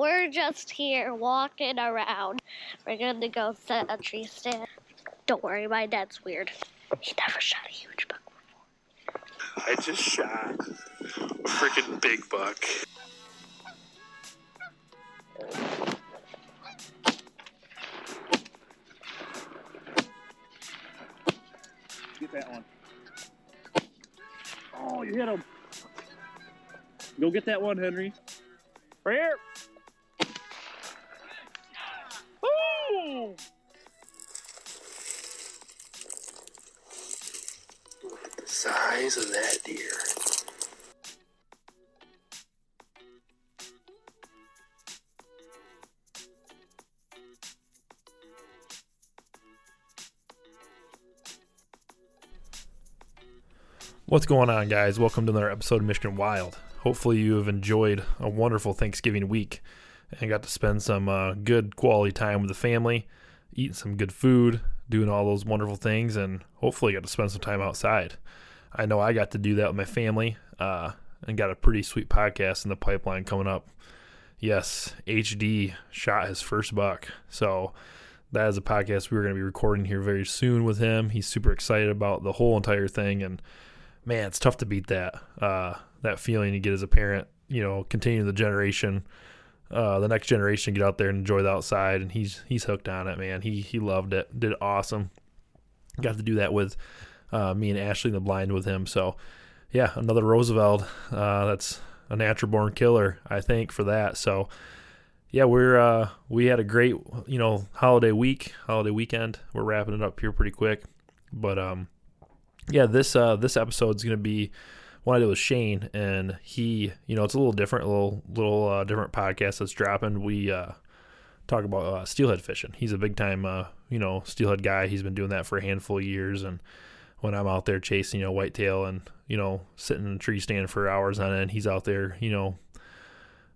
We're just here walking around. We're gonna go set a tree stand. Don't worry, my dad's weird. He never shot a huge buck. I just shot a freaking big buck. Get that one. Oh, you hit him. Go get that one, Henry. Right here. Look at the size of that deer. What's going on, guys? Welcome to another episode of Michigan Wild. Hopefully, you have enjoyed a wonderful Thanksgiving week and got to spend some uh, good quality time with the family, eating some good food, doing all those wonderful things, and hopefully, got to spend some time outside. I know I got to do that with my family uh, and got a pretty sweet podcast in the pipeline coming up. Yes, HD shot his first buck. So, that is a podcast we are going to be recording here very soon with him. He's super excited about the whole entire thing and man, it's tough to beat that uh, that feeling you get as a parent. You know, continue the generation, uh, the next generation, get out there and enjoy the outside. And he's he's hooked on it, man. He he loved it, did awesome. Got to do that with uh, me and Ashley in the blind with him. So yeah, another Roosevelt. Uh, that's a natural born killer, I think, for that. So yeah, we're uh, we had a great you know holiday week, holiday weekend. We're wrapping it up here pretty quick, but um yeah, this uh, this episode is going to be one I did with Shane, and he, you know, it's a little different, a little little uh, different podcast that's dropping. We uh, talk about uh, steelhead fishing. He's a big time, uh, you know, steelhead guy. He's been doing that for a handful of years, and when I'm out there chasing, you know, whitetail and you know, sitting in a tree stand for hours on end, he's out there, you know,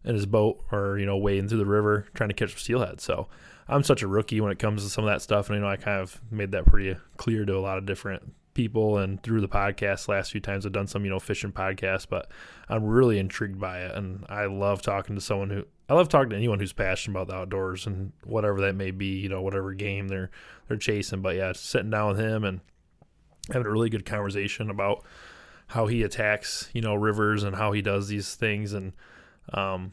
in his boat or you know, wading through the river trying to catch steelhead. So. I'm such a rookie when it comes to some of that stuff, and you know I kind of made that pretty clear to a lot of different people and through the podcast last few times I've done some, you know, fishing podcasts, but I'm really intrigued by it. And I love talking to someone who I love talking to anyone who's passionate about the outdoors and whatever that may be, you know, whatever game they're they're chasing. But yeah, sitting down with him and having a really good conversation about how he attacks, you know, rivers and how he does these things. And um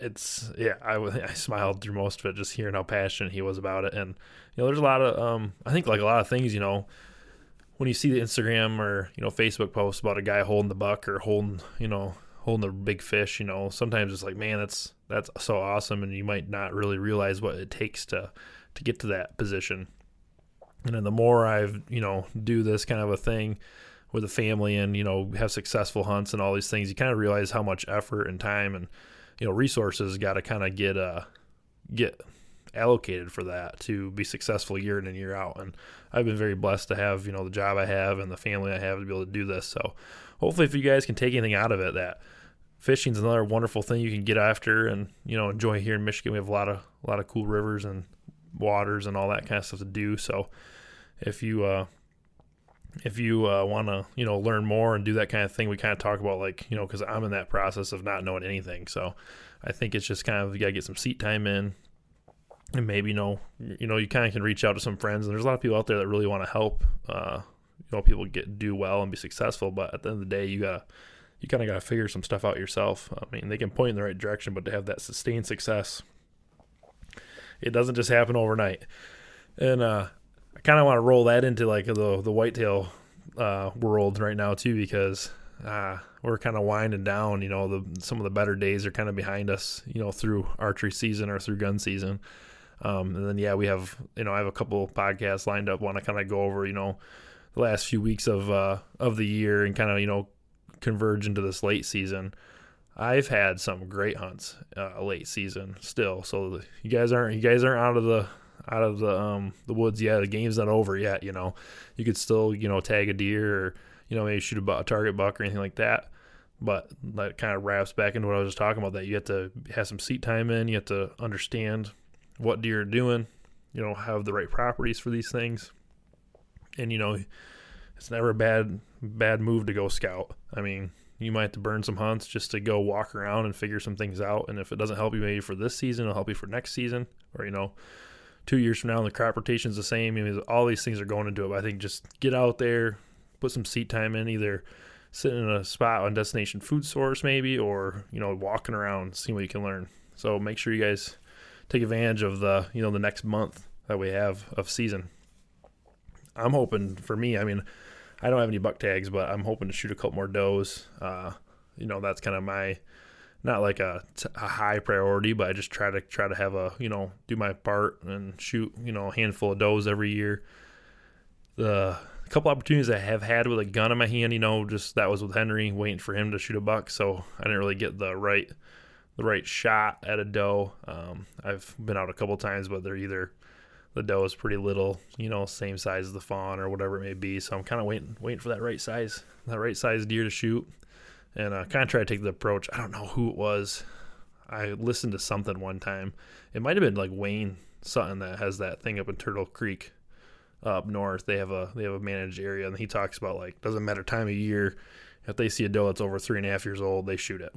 it's yeah I, I smiled through most of it just hearing how passionate he was about it. And you know there's a lot of um i think like a lot of things you know when you see the Instagram or you know Facebook posts about a guy holding the buck or holding you know holding a big fish, you know sometimes it's like man that's that's so awesome, and you might not really realize what it takes to to get to that position. And then the more I've you know do this kind of a thing with a family and you know have successful hunts and all these things, you kind of realize how much effort and time and you know resources got to kind of get uh get allocated for that to be successful year in and year out. And I've been very blessed to have, you know, the job I have and the family I have to be able to do this. So hopefully if you guys can take anything out of it that fishing is another wonderful thing you can get after and, you know, enjoy here in Michigan. We have a lot of a lot of cool rivers and waters and all that kind of stuff to do. So if you uh if you uh, want to, you know, learn more and do that kind of thing, we kind of talk about like, you know, because I'm in that process of not knowing anything. So I think it's just kind of you got to get some seat time in, and maybe you know you know you kind of can reach out to some friends and there's a lot of people out there that really want to help uh, you know people get do well and be successful but at the end of the day you gotta you kind of gotta figure some stuff out yourself i mean they can point in the right direction but to have that sustained success it doesn't just happen overnight. And uh, I kind of want to roll that into like the the whitetail uh, world right now too because uh, we're kind of winding down. You know, the some of the better days are kind of behind us. You know, through archery season or through gun season. Um, and then yeah, we have you know I have a couple podcasts lined up. Want to kind of go over you know the last few weeks of uh, of the year and kind of you know converge into this late season. I've had some great hunts uh, late season still. So you guys aren't you guys aren't out of the out of the um the woods yet. The game's not over yet. You know, you could still you know tag a deer or you know maybe shoot a, a target buck or anything like that. But that kind of wraps back into what I was just talking about. That you have to have some seat time in. You have to understand what deer are doing. You know, have the right properties for these things. And you know, it's never a bad bad move to go scout. I mean, you might have to burn some hunts just to go walk around and figure some things out. And if it doesn't help you maybe for this season, it'll help you for next season, or you know, two years from now, and the crop rotation's the same. I mean, all these things are going into it. But I think just get out there, put some seat time in, either sitting in a spot on destination food source maybe, or you know, walking around, seeing what you can learn. So make sure you guys take advantage of the you know the next month that we have of season. I'm hoping for me. I mean, I don't have any buck tags, but I'm hoping to shoot a couple more does. Uh, you know, that's kind of my not like a, a high priority, but I just try to try to have a you know do my part and shoot you know a handful of does every year. The couple opportunities I have had with a gun in my hand, you know, just that was with Henry, waiting for him to shoot a buck, so I didn't really get the right the right shot at a doe. Um, I've been out a couple times, but they're either the doe is pretty little, you know, same size as the fawn or whatever it may be. So I'm kind of waiting, waiting for that right size, that right size deer to shoot, and uh, kind of try to take the approach. I don't know who it was. I listened to something one time. It might have been like Wayne Sutton that has that thing up in Turtle Creek, up north. They have a they have a managed area, and he talks about like doesn't matter time of year. If they see a doe that's over three and a half years old, they shoot it.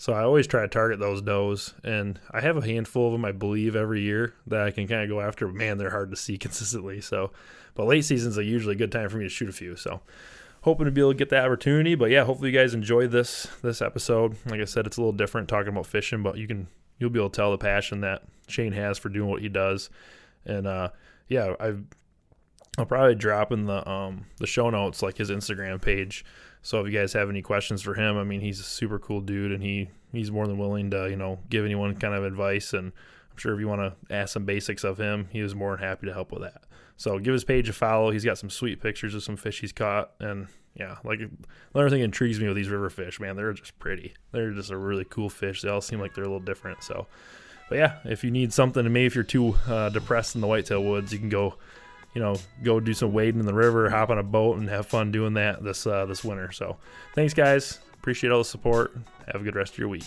So I always try to target those does, and I have a handful of them, I believe, every year that I can kind of go after. Man, they're hard to see consistently. So, but late season's a usually a good time for me to shoot a few. So, hoping to be able to get that opportunity. But yeah, hopefully you guys enjoy this this episode. Like I said, it's a little different talking about fishing, but you can you'll be able to tell the passion that Shane has for doing what he does. And uh, yeah, I've I'll probably drop in the um the show notes like his Instagram page so if you guys have any questions for him, I mean, he's a super cool dude, and he he's more than willing to you know give anyone kind of advice. And I'm sure if you want to ask some basics of him, he is more than happy to help with that. So give his page a follow. He's got some sweet pictures of some fish he's caught, and yeah, like another thing intrigues me with these river fish, man. They're just pretty. They're just a really cool fish. They all seem like they're a little different. So, but yeah, if you need something, and maybe if you're too uh, depressed in the whitetail woods, you can go you know, go do some wading in the river, hop on a boat, and have fun doing that this uh, this winter. So, thanks, guys. Appreciate all the support. Have a good rest of your week.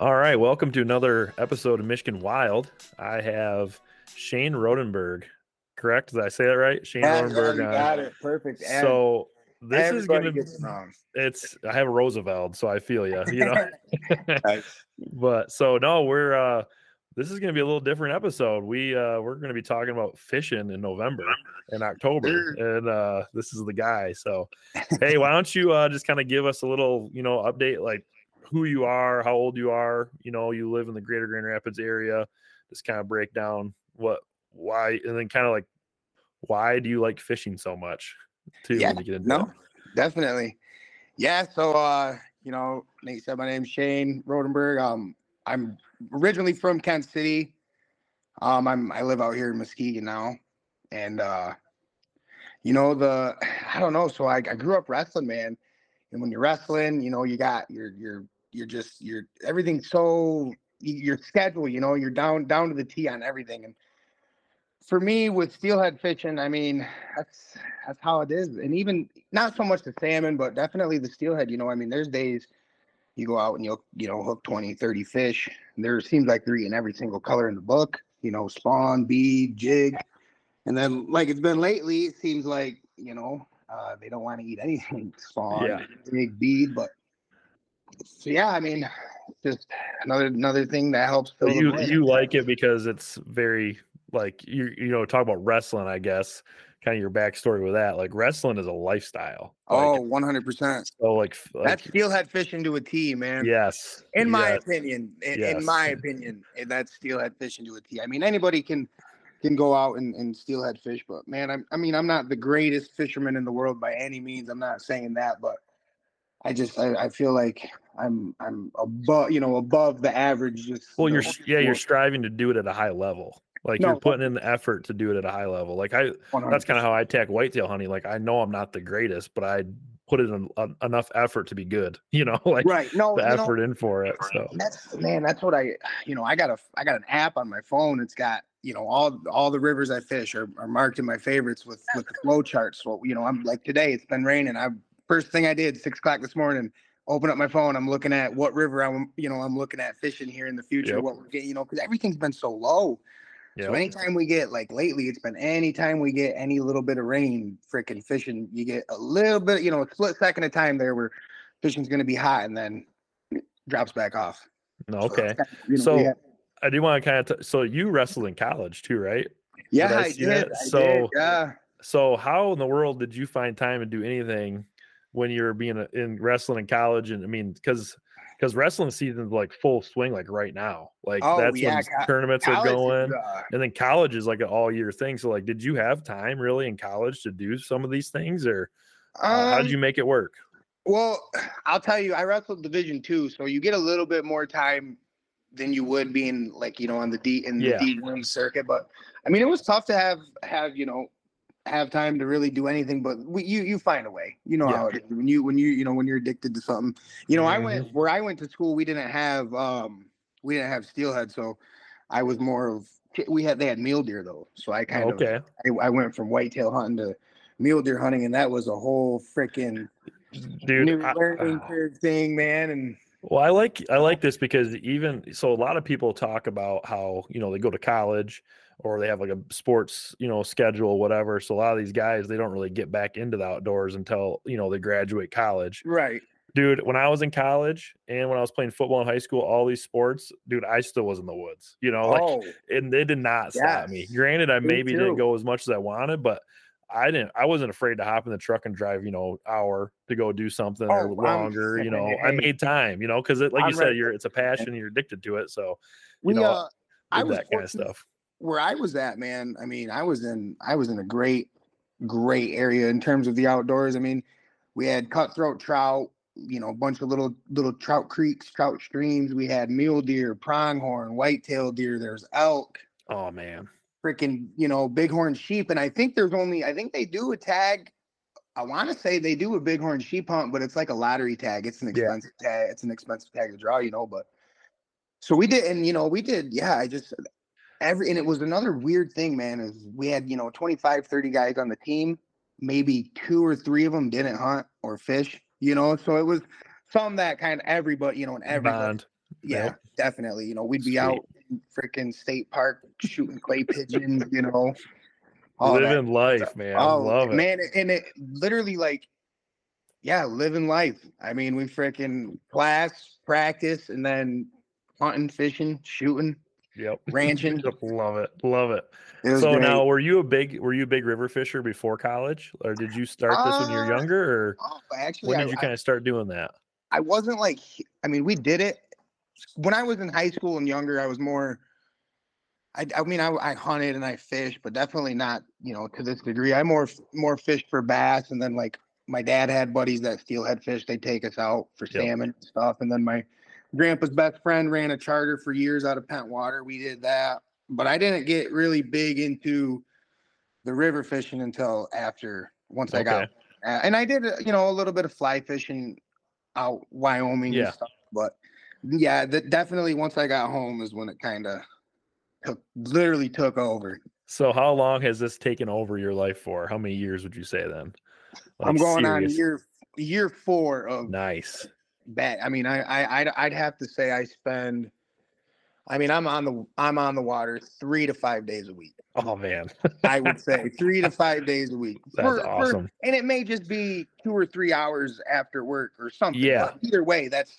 All right, welcome to another episode of Michigan Wild. I have Shane Rodenburg. Correct? Did I say that right? Shane Yeah, Rodenburg. on- got it perfect. And So this is gonna. gets it wrong. It's I have a Roosevelt, so I feel you. You know. Right. but so no, we're uh this is gonna be a little different episode. We uh we're gonna be talking about fishing in November and October, and uh this is the guy. So hey, why don't you uh just kind of give us a little you know update like who you are, how old you are, you know, you live in the greater Grand Rapids area, just kind of break down what why and then kind of like why do you like fishing so much too Yeah, when get into no, it. definitely. Yeah. So, uh, you know, Nate said my name's Shane Rodenburg. Um, I'm originally from Kent City. Um, I'm I live out here in Muskegon now, and uh, you know the I don't know. So I, I grew up wrestling, man. And when you're wrestling, you know you got you're you're you're just you're everything's so your schedule. You know you're down down to the T on everything. And for me with steelhead fishing, I mean that's that's how it is. And even not so much the salmon, but definitely the steelhead. You know, I mean, there's days you go out and you'll, you know, hook 20, 30 fish. There seems like they're eating every single color in the book. you know, spawn, bead, jig. And then like it's been lately, it seems like, you know, uh, they don't want to eat anything spawn, Yeah. jig, bead, but so yeah, I mean, just another another thing that helps fill you you like it because it's very like you you know talk about wrestling i guess kind of your backstory with that like wrestling is a lifestyle Oh, 100%. so like, like That's steelhead fishing to a T, man. yes in my yes, opinion in, yes. in my opinion eh, that's steelhead fishing to a t i mean anybody can can go out and, and steelhead fish but man I'm, i mean i'm not the greatest fisherman in the world by any means i'm not saying that but i just i, I feel like i'm i'm above you know above the average just well you you're know, yeah you're striving to do it at a high level. Like No, you're putting in the effort to do it at a high level. Like i that's kind of how i attack whitetail hunting like i know i'm not the greatest but i put in en- enough effort to be good you know like right. No the you know, effort in for it so. that's man that's what i you know i got a i got an app on my phone. It's got you know all all the rivers i fish are, are marked in my favorites with with the flow charts so you know i'm like today it's been raining. I first thing i did six o'clock this morning open up my phone i'm looking at what river i'm you know i'm looking at fishing here in the future Yep. what we're getting you know because everything's been so low so anytime we get like lately, it's been anytime we get any little bit of rain, freaking fishing, you get a little bit, you know, a split second of time there where fishing's gonna be hot and then it drops back off. So okay of, you know, So, yeah, i do want to kind of t- so you wrestled in college too right yeah, I I, did. I So- did, yeah. So how in the world did you find time to do anything when you're being in wrestling in college? And I mean, because because wrestling season's like full swing, like right now. Like Oh, that's yeah, when co- tournaments are going, uh, and then college is like an all year thing. So like, did you have time really in college to do some of these things, or uh, how um, did you make it work? Well, I'll tell you, I wrestled Division two, so you get a little bit more time than you would being like you know on the D in Yeah. the D one circuit. But I mean, it was tough to have have you know have time to really do anything. But we, you you find a way. You know Yeah. how it is when you when you you know when you're addicted to something. You know, I Mm-hmm. went where I went to school. We didn't have um we didn't have steelhead, so I was more of we had they had mule deer though, so I kind of I, I went from whitetail hunting to mule deer hunting, and that was a whole freaking dude. new I- learning curve thing, man. And Well, I like I like this because even so, a lot of people talk about how you know they go to college or they have like a sports you know schedule, whatever. So a lot of these guys they don't really get back into the outdoors until you know they graduate college. right, Dude, when I was in college and when I was playing football in high school, all these sports, dude, I still was in the woods. You know, like oh, and they did not stop me. Granted, I me maybe too. didn't go as much as I wanted, but I didn't. I wasn't afraid to hop in the truck and drive, you know, hour to go do something or Oh, I'm- longer. You know, I made time. You know, because like you I'm said, ready you're it's a passion. You're addicted to it. So we know, uh, I was that kind of stuff. Where I was at, man. I mean, I was in I was in a great, great area in terms of the outdoors. I mean, we had cutthroat trout, you know, a bunch of little little trout creeks, trout streams. We had mule deer, pronghorn, whitetail deer. There's elk. Oh man, freaking you know bighorn sheep and i think there's only i think they do a tag i want to say they do a bighorn sheep hunt but it's like a lottery tag it's an Yeah. expensive tag it's an expensive tag to draw you know but so we did and you know we did yeah i just every and it was another weird thing man is we had you know 25 30 guys on the team maybe two or three of them didn't hunt or fish you know so it was some that kind of everybody you know and everybody yeah, definitely. You know, we'd be Sweet. out in freaking state park shooting clay pigeons, you know. all that Living life, man. I oh, love it. Man, and it literally like, yeah, living life. I mean, we freaking class, practice, and then hunting, fishing, shooting, Yep. ranching. love it. Love it. It So great. now, were you a big were you a big river fisher before college, or did you start this when you were Uh, younger, or oh, actually, when I, did you kind of start doing that? I wasn't like I mean, we did it when I was in high school and younger. I was more. I, I mean, I, I hunted and I fished, but definitely not, you know, to this degree. I more more fished for bass, and then like my dad had buddies that steelhead fish. They take us out for Yep. salmon and stuff, and then my grandpa's best friend ran a charter for years out of Pentwater. We did that, but I didn't get really big into the river fishing until after once I got uh, and I did, you know, a little bit of fly fishing out Wyoming Yeah. and stuff. But yeah, that definitely once I got home is when it kind of took, literally took over. So how long has this taken over your life for? How many years would you say then? I'm Like, going on year year four of Nice. Bat. I mean, I, I I'd, I'd have to say I spend I mean, I'm on the I'm on the water three to five days a week. Oh man, I would say three to five days a week. that's For- for- awesome. and it may just be two or three hours after work or something. Yeah. but either way, that's.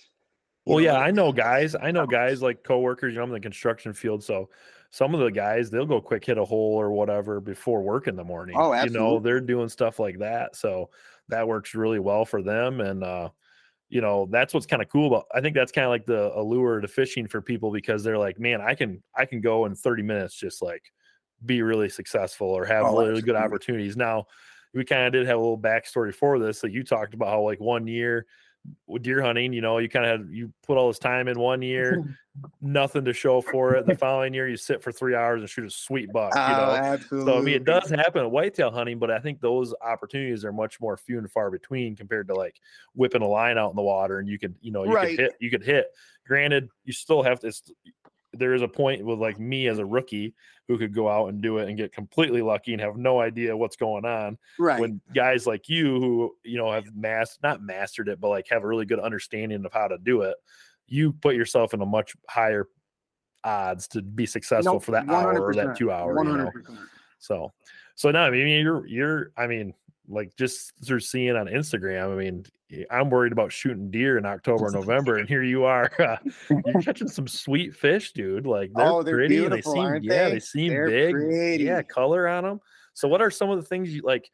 Well, know, yeah, I know guys. I know guys like coworkers. You know, I'm in the construction field, so some of the guys they'll go quick hit a hole or whatever before work in the morning. Oh, absolutely. You know, they're doing stuff like that, so that works really well for them. And uh, you know, that's what's kind of cool about. I think that's kind of like the allure to fishing for people because they're like, man, I can I can go in 30 minutes just like be really successful or have Oh, really good opportunities. Now, we kind of did have a little backstory for this that you talked about how like one year deer hunting, you know, you kind of had you put all this time in one year, nothing to show for it. The following year, you sit for three hours and shoot a sweet buck. You Oh, know, absolutely. so I mean, it does happen at whitetail hunting, but I think those opportunities are much more few and far between compared to like whipping a line out in the water and you could, you know, you Right. could hit, you could hit. Granted, you still have to. There is a point with like me as a rookie who could go out and do it and get completely lucky and have no idea what's going on Right. when guys like you who you know have mass not mastered it but like have a really good understanding of how to do it you put yourself in a much higher odds to be successful Nope, for that hour or that two hour you know? so so now i mean you're you're i mean like just through seeing on instagram i mean I'm worried about shooting deer in october and november and here you are uh, you're catching some sweet fish dude like they're, Oh, they're pretty they seem yeah they they? seem They're big pretty. yeah color on them so what are some of the things you like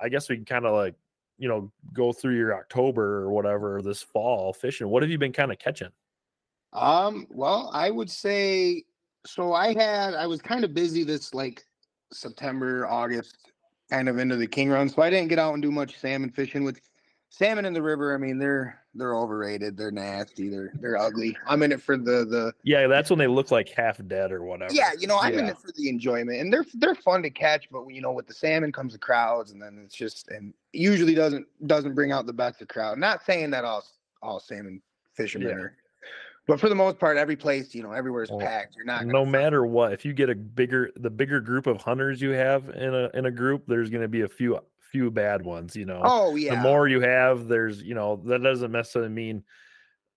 i guess we can kind of like you know go through your october or whatever this fall fishing what have you been kind of catching Um, well, I would say so I had I was kind of busy this like September, August, kind of into the king run. So I didn't get out and do much salmon fishing with salmon in the river. I mean, they're they're overrated, they're nasty, they're they're ugly. I'm in it for the the yeah that's when they look like half dead or whatever yeah, you know, I'm in it for the enjoyment. And they're they're fun to catch, but you know, with the salmon comes the crowds and then it's just and usually doesn't doesn't bring out the best of crowd. Not saying that all all salmon fishermen Yeah. are but for the most part, every place, you know, everywhere is Well, packed. You're not no matter what if you get a bigger the bigger group of hunters you have in a in a group there's going to be a few few bad ones you know Oh yeah. the more you have there's you know that doesn't necessarily mean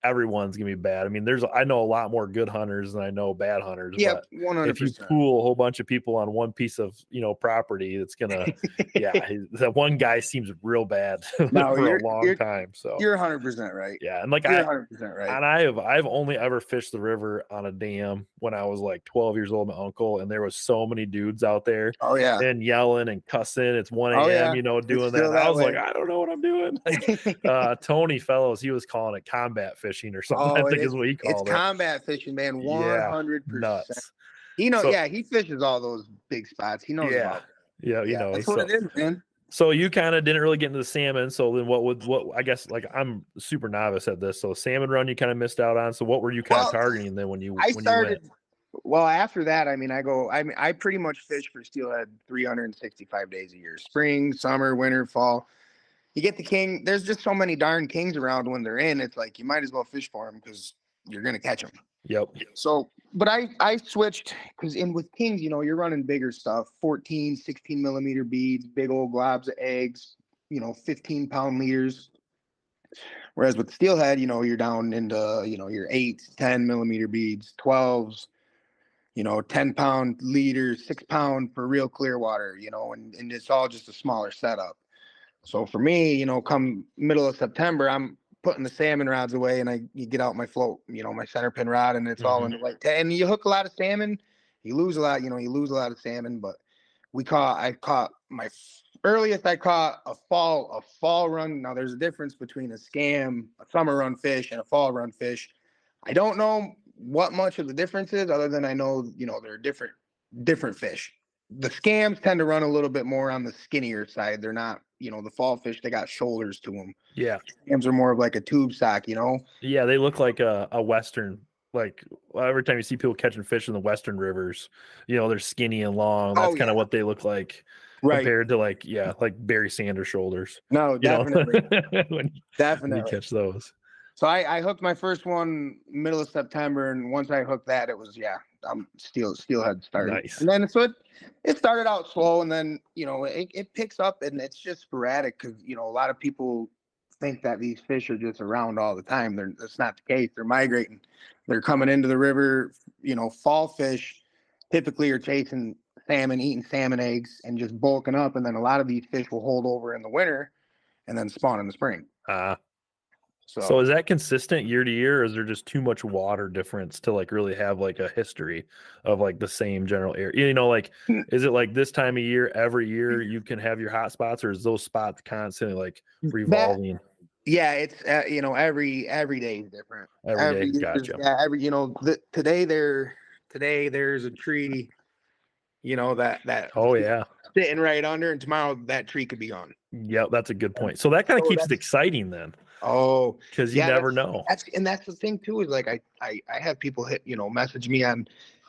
everyone's gonna be bad i mean there's i know a lot more good hunters than i know bad hunters yeah, one hundred if you pool a whole bunch of people on one piece of you know property it's gonna yeah that one guy seems real bad No, for a long time so You're hundred percent right. yeah and like You're i hundred percent right. and I have I've only ever fished the river on a dam when I was like 12 years old, my uncle, and there was so many dudes out there Oh yeah. and yelling and cussing. It's 1 a.m. Oh, yeah. you know, doing that. And I that was like. I don't know what I'm doing. Like uh Tony Fellows, he was calling it combat fishing or something. I Oh, think it is what he it's called it. combat fishing, man. Hundred percent. Nuts. He knows. So- yeah, he fishes all those big spots. He knows. Yeah. Yeah, you Yeah, know. that's so, what it is, man. so you kind of didn't really get into the salmon. So then what would what I guess like I'm super novice at this. So salmon run you kind of missed out on. So what were you kind of Well, targeting then when you I when you started. went? Well, after that, I mean, I go. I mean, I pretty much fish for steelhead 365 days a year: spring, summer, winter, fall. You get the king. There's just so many darn kings around when they're in. It's like you might as well fish for them because you're gonna catch them. Yep. So, but I I switched because in with kings, you know, you're running bigger stuff, 14, 16 millimeter beads, big old globs of eggs, you know, 15 pound leaders. Whereas with steelhead, you know, you're down into, you know, your eight, 10 millimeter beads, 12s, you know, 10 pound leaders, six pound for real clear water, you know, and, and it's all just a smaller setup. So for me, you know, come middle of September, I'm putting the salmon rods away and I you get out my float, you know, my center pin rod and it's all Mhm. in the like and you hook a lot of salmon, you lose a lot, you know, you lose a lot of salmon, but we caught I caught my earliest I caught a fall a fall run. Now there's a difference between a scam, a summer run fish and a fall run fish. I don't know what much of the difference is other than I know, you know, they're different different fish. The scams tend to run a little bit more on the skinnier side. They're not, you know, the fall fish, they got shoulders to them. Yeah. Scams are more of like a tube sock, you know? Yeah, they look like a, a western. Like every time you see people catching fish in the western rivers, you know they're skinny and long. That's Oh, kind of yeah. what they look like Right. compared to like yeah, like Barry Sanders shoulders. No, You know, definitely. when, you- when definitely. catch those. So I, I hooked my first one middle of September, and once I hooked that, it was yeah, I'm steel steelhead started. Nice. And then so it it started out slow, and then you know it, it picks up, and it's just sporadic because you know a lot of people think that these fish are just around all the time. They're that's not the case. They're migrating. They're coming into the river you know, fall fish typically are chasing salmon, eating salmon eggs, and just bulking up. And then a lot of these fish will hold over in the winter and then spawn in the spring. Uh, So, so is that consistent year to year, or is there just too much water difference to like really have like a history of like the same general area? You know, like Mm. is it like this time of year every year you can have your hot spots, or is those spots constantly like that, revolving yeah, it's uh, you know every every day is different. every day? Gotcha. Yeah, every you know the, today there today there's a tree, you know that that Oh yeah. sitting right under, and tomorrow that tree could be gone. Yeah, that's a good point. So that kind of keeps it exciting then, Oh, because you Yeah, never know. that's and that's the thing too is like I I I have people hit you know message me on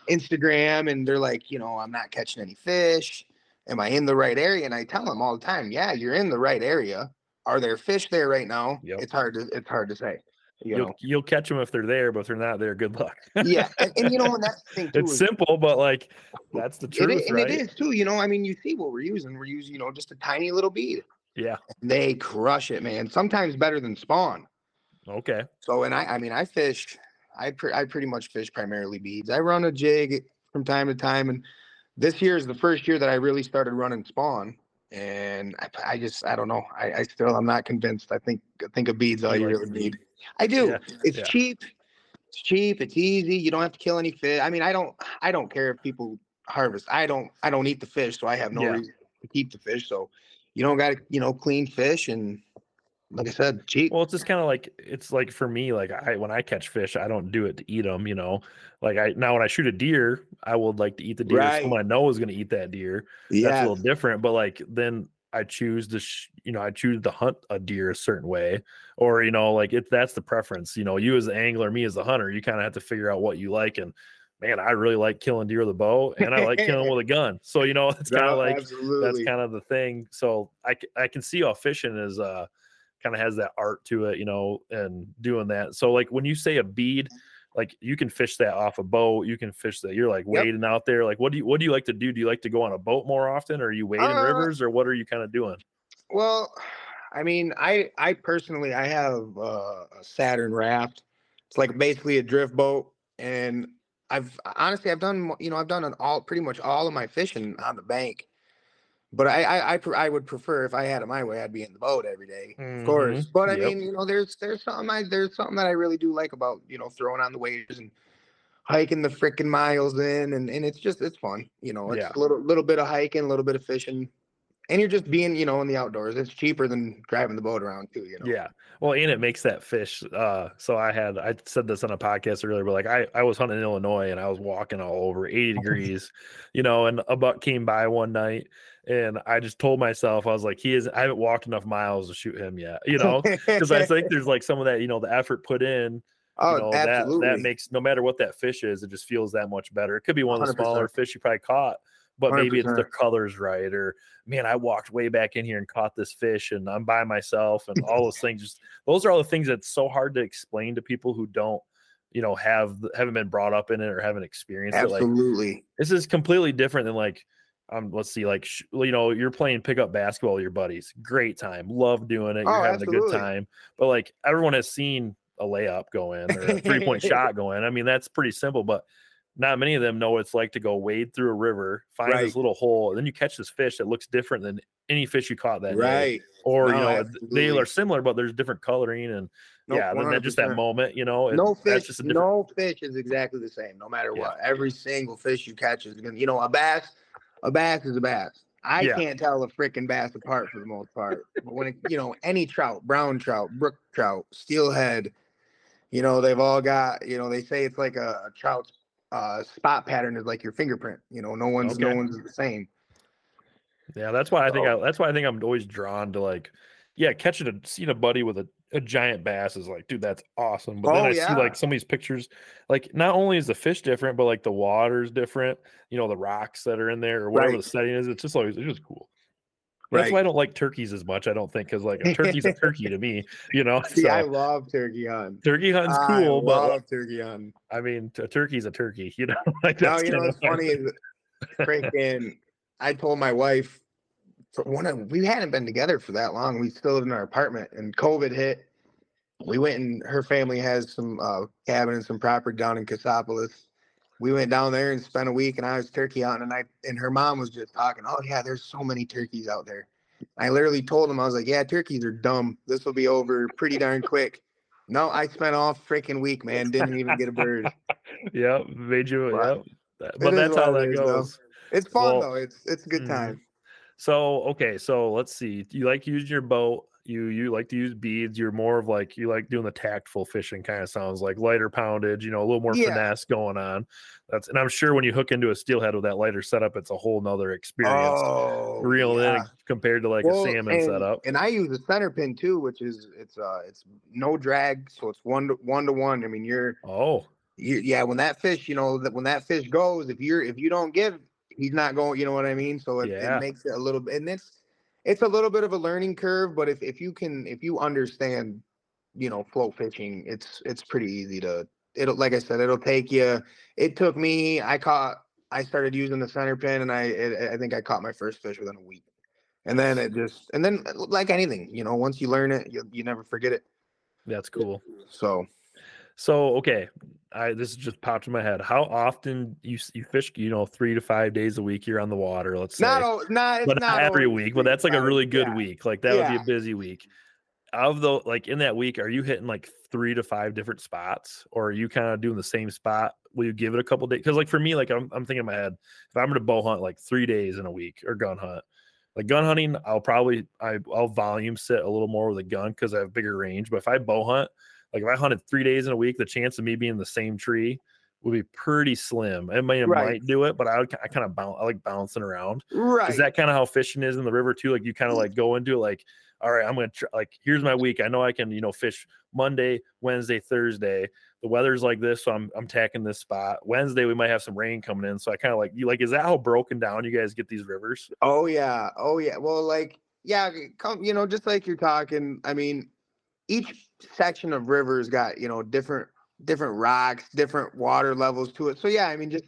Instagram and they're like you know I'm not catching any fish. Am I in the right area? And I tell them all the time, yeah, you're in the right area. Are there fish there right now? Yep. It's hard to it's hard to say. You You'll know, you'll catch them if they're there, but if they're not there, good luck. yeah, and, and you know, and that's the thing too. it's is- simple, but like that's the It truth, is, and it is too. You know, I mean, you see what we're using. We're using, you know, just a tiny little bead. Yeah. They crush it, man. Sometimes better than spawn. Okay. So, and I, I mean, I fish. I pre- I pretty much fish primarily beads. I run a jig from time to time, and this year is the first year that I really started running spawn. And I, I just, I don't know. I, I still, I'm not convinced. I think, I think a bead's all You like really need. I do. Yeah, It's yeah. cheap. It's cheap. It's easy. You don't have to kill any fish. I mean, I don't. I don't care if people harvest. I don't. I don't eat the fish, so I have no Yeah. reason to keep the fish. So you don't got to, you know, clean fish and, like I said, cheap. Well, it's just kind of like it's like for me, like I when I catch fish, I don't do it to eat them. You know, like I now when I shoot a deer, I would like to eat the deer. Right. Someone I know is going to eat that deer. That's a little different. But like then I choose to, sh- you know, I choose to hunt a deer a certain way, or you know, like if that's the preference. You know, you as the angler, me as the hunter, you kind of have to figure out what you like. And man, I really like killing deer with a bow, and I like killing with a gun. So you know, it's kind of No, like that's kind of the thing. So I, I can see how fishing is uh kind of has that art to it, you know, and doing that. So like when you say a bead, like you can fish that off a boat, you can fish that. You're like Yep. wading out there. Like what do you what do you like to do? Do you like to go on a boat more often, or are you wading Uh, rivers, or what are you kind of doing? Well, I mean, I I personally I have uh, a Saturn raft. It's like basically a drift boat, and I've honestly I've done you know I've done an all pretty much all of my fishing on the bank. But I I I, pre- I would prefer if I had it my way I'd be in the boat every day, of course. Mhm. But I Yep. mean you know there's there's something I there's something that I really do like about you know throwing on the waders and hiking the freaking miles in and and it's just it's fun you know it's Yeah. a little little bit of hiking a little bit of fishing and you're just being, you know, in the outdoors. It's cheaper than driving the boat around too, you know. Yeah. Well, and it makes that fish. Uh, so I had I said this on a podcast earlier, but like I I was hunting in Illinois and I was walking all over 80 degrees, you know, and a buck came by one night and I just told myself I was like, he is. I haven't walked enough miles to shoot him yet, you know, because I think there's like some of that, you know, the effort put in. oh, you know, that absolutely. that makes no matter what that fish is, it just feels that much better. It could be one of the 100%. smaller fish you probably caught, but maybe it's the colors right, or man, I walked way back in here and caught this fish, and I'm by myself, and all those things. Just those are all the things that's so hard to explain to people who don't, you know, have haven't been brought up in it or haven't experienced it. Like absolutely. this is completely different than like um let's see like sh- you know you're playing pickup basketball with your buddies great time love doing it you're Oh, having a good time but like everyone has seen a layup go in or a three point shot go in i mean that's pretty simple but not many of them know what it's like to go wade through a river find this little hole and then you catch this fish that looks different than any fish you caught that day right. or you No, know they are similar but there's different coloring and Nope, yeah then that just that moment you know No that's fish, just a different no fish is exactly the same, no matter Yeah. what. Every single fish you catch is gonna, you know, a bass, a bass is a bass. I Yeah. can't tell a freaking bass apart for the most part. But when it, you know, any trout, brown trout, brook trout, steelhead, you know, they've all got, you know, they say it's like a, a trout's uh, spot pattern is like your fingerprint. You know, no one's no one's the same. Yeah, that's why I think I, So- that's why I think I'm always drawn to like, yeah, catching a seeing a buddy with a, a giant bass is like, dude, that's awesome. But then Oh, I see like some of these pictures, like not only is the fish different, but like the water's different. You know, the rocks that are in there or whatever Right. the setting is. It's just always it's just cool. That's Right. why I don't like turkeys as much. I don't think because like a turkey's a turkey to me. You know, See, I love turkey hunting. turkey hunting's I cool, but I love like, turkey hunting. I mean, a turkey's a turkey. You know, like No, you know what's I funny is freaking I told my wife for one of we hadn't been together for that long. We still lived in our apartment and COVID hit. We went and her family has some uh cabin and some property down in Cassopolis. We went down there and spent a week, and I was turkey hunting, and I and her mom was just talking. Oh yeah, there's so many turkeys out there. I literally told him I was like, yeah, turkeys are dumb. This will be over pretty darn quick. No, I spent all freaking week, man. Didn't even get a bird. Yep, made you. But Yep. But that's how what it though. goes. It's fun Well, though. It's it's a good mhm. time. So okay, so let's see. You like using your boat. You you like to use beads. You're more of like you like doing the tactful fishing. Kind of sounds like lighter poundage. You know, a little more Yeah. finesse going on. That's and I'm sure when you hook into a steelhead with that lighter setup, it's a whole nother experience. Oh, Reel yeah. in compared to like Well, a salmon and, setup. And I use a center pin too, which is it's uh it's no drag, so it's one to one to one. I mean, you're Oh, you, yeah. When that fish, you know, that when that fish goes, if you're if you don't give, he's not going. You know what I mean? So it, Yeah. it makes it a little bit, and it's it's a little bit of a learning curve. But if if you can if you understand, you know, float fishing, it's it's pretty easy to. It'll like I said, it'll take you. It took me. I caught. I started using the center pin, and I it, I think I caught my first fish within a week. And then it just and then uh, like anything, you know, once you learn it, you you never forget it. that's cool. So So okay, I this just popped in my head. How often you you fish? You know, three to five days a week. You're on the water. Let's say. not not but not, every week. But that's like a really good yeah. week. Like that would be a busy week. Of the like in that week, are you hitting like three to five different spots, or are you kind of doing the same spot? Will you give it a couple days? Because like for me, like I'm I'm thinking in my head, if I'm gonna bow hunt like three days in a week or gun hunt, like gun hunting, I'll probably I, I'll volume sit a little more with a gun because I have bigger range. But if I bow hunt, like if I hunted three days in a week, the chance of me being the same tree would be pretty slim. It might, it Right. might do it, but I would, I kind of bounce, I like bouncing around. Right. Is that kind of how fishing is in the river too? Like you kind of like go into it like, all right, I'm gonna try, like here's my week. I know I can you know fish Monday, Wednesday, Thursday. The weather's like this, so I'm I'm tacking this spot. Wednesday we might have some rain coming in, so I kind of like you like. Is that how broken down you guys get these rivers? Oh yeah. Oh yeah. Well, like yeah, come you know, just like you're talking. I mean, each section of rivers got you know different different rocks, different water levels to it. So yeah, I mean, just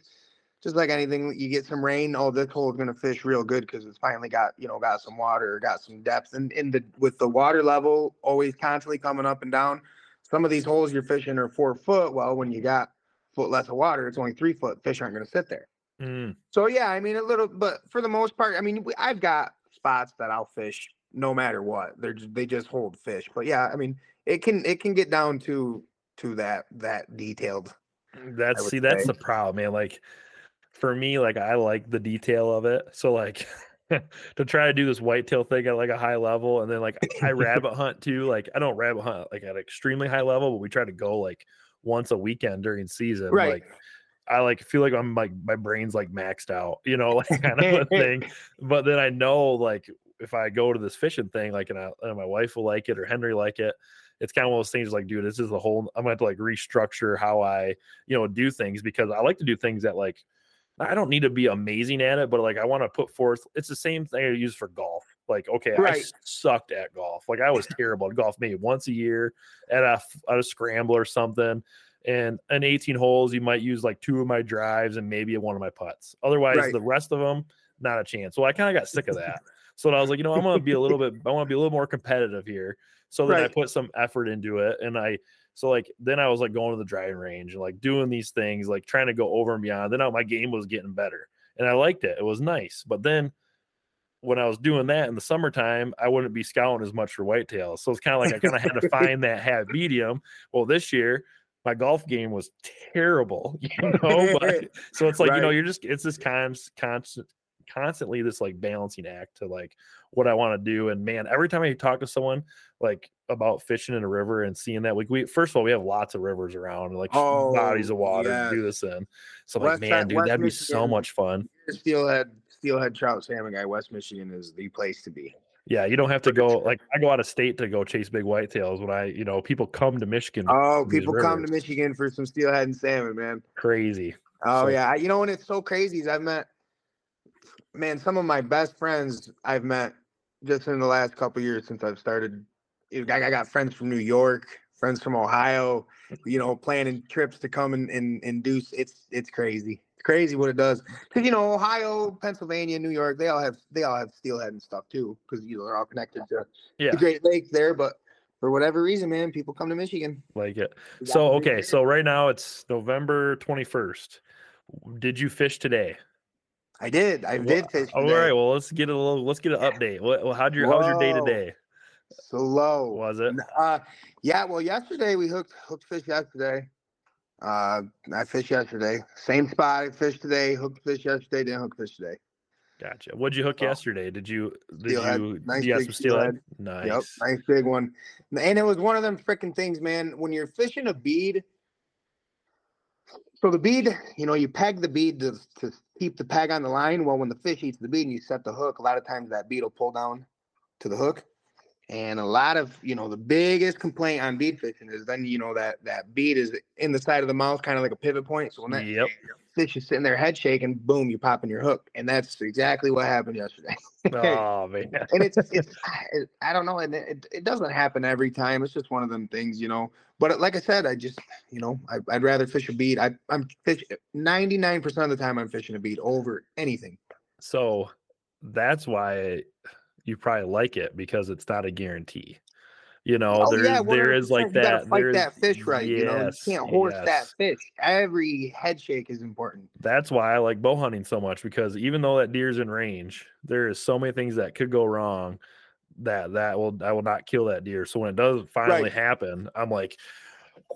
just like anything, you get some rain. Oh, this hole is gonna fish real good because it's finally got you know got some water, got some depth, and in the with the water level always constantly coming up and down. Some of these holes you're fishing are four foot. Well, when you got foot less of water, it's only three foot. Fish aren't gonna sit there. Mm, So yeah, I mean a little, but for the most part, I mean I've got spots that I'll fish no matter what. They're just, they just hold fish. But yeah, I mean it can it can get down to to that that detailed. Mm, that's would see, that's the problem, man. Like for me, like I like the detail of it. So like to try to do this whitetail thing at like a high level, and then like I rabbit hunt too. Like I don't rabbit hunt like at an extremely high level, but we try to go like once a weekend during season. Right. Like I like feel like I'm like my brain's like maxed out, you know, like kind of a thing. But then I know like if I go to this fishing thing, like and, I, and my wife will like it or Henry like it, it's kind of one of those things like, dude, this is the whole I'm gonna like restructure how I, you know, do things because I like to do things that like I don't need to be amazing at it, but like I want to put forth it's the same thing I use for golf. Like, okay, I Right. s- sucked at golf. Like I was terrible at golf maybe once a year at a at a scramble or something. And in 18 holes, you might use like two of my drives and maybe one of my putts. Otherwise, Right. the rest of them, not a chance. So I kind of got sick of that. So I was like, you know, I'm gonna be a little bit, I want to be a little more competitive here. So then I put some effort into it, and I, so like then I was like going to the driving range and like doing these things, like trying to go over and beyond. Then I- my game was getting better, and I liked it. It was nice. But then when I was doing that in the summertime, I wouldn't be scouting as much for whitetails. So it's kind of like I kind of had to find that hat medium. Well, this year my golf game was terrible, you know. But, so it's like you know, you're just it's this con- constant, constantly this like balancing act to like what I want to do. And man, every time I talk to someone like about fishing in a river and seeing that, like we first of all we have lots of rivers around, like bodies Oh, of water to do this in. So like, man, dude, West that'd be so much fun. Steelhead steelhead trout salmon guy. West Michigan is the place to be. Yeah, you don't have to go like I go out of state to go chase big whitetails when I, you know, people come to Michigan. Oh, people come to. Michigan for some steelhead and salmon, man. Crazy. Oh So- yeah, you know, and it's so crazy. Is I've met, man, some of my best friends I've met just in the last couple years since I've started. I got friends from New York, friends from Ohio. You know, planning trips to come and and, and do. It's it's crazy. It's crazy what it does. Because you know, Ohio, Pennsylvania, New York, they all have they all have steelhead and stuff too. Because you know they're all connected to Yeah, the Great Lakes there. But for whatever reason, man, people come to Michigan. like it. So okay, so right now it's November 21st. did you fish today? I did. I Wha- did fish. All today. right. Well, let's get a little. Let's get an update. What? well, How'd your How's your day today? Slow. Was it? Uh, yeah. Well, yesterday we hooked hooked fish yesterday. Uh, I fished yesterday. Same spot I fished today. Hooked fish yesterday. Didn't hook fish today. Gotcha. What'd you hook Oh. yesterday? Did you? Did Steelhead. you? Nice you big steelhead. steelhead. Nice. Yep. Nice big one. And it was one of them freaking things, man. When you're fishing a bead, so the bead, you know, you peg the bead to, to keep the peg on the line. Well, when the fish eats the bead and you set the hook, a lot of times that bead will pull down to the hook. And a lot of, you know, the biggest complaint on bead fishing is then, you know, that that bead is in the side of the mouth, kind of like a pivot point. So when that Yep. Fish is sitting there head shaking, boom, you're popping your hook. And that's exactly what happened yesterday. Oh man. and it's it's I- don't know, and it, it doesn't happen every time. It's just one of them things, you know. But uh, like I said, I just you know I, I'd rather fish a bead. I I'm fish ninety nine percent of the time I'm fishing a bead over anything. So that's why you probably like it because it's not a guarantee. You know, Oh, there yeah, there is like you that. Fight that fish right. you know, you can't horse that fish. Every head shake is important. That's why I like bow hunting so much because even though that deer's in range, there is so many things that could go wrong that that will I will not kill that deer. So when it does finally Right. happen, I'm like,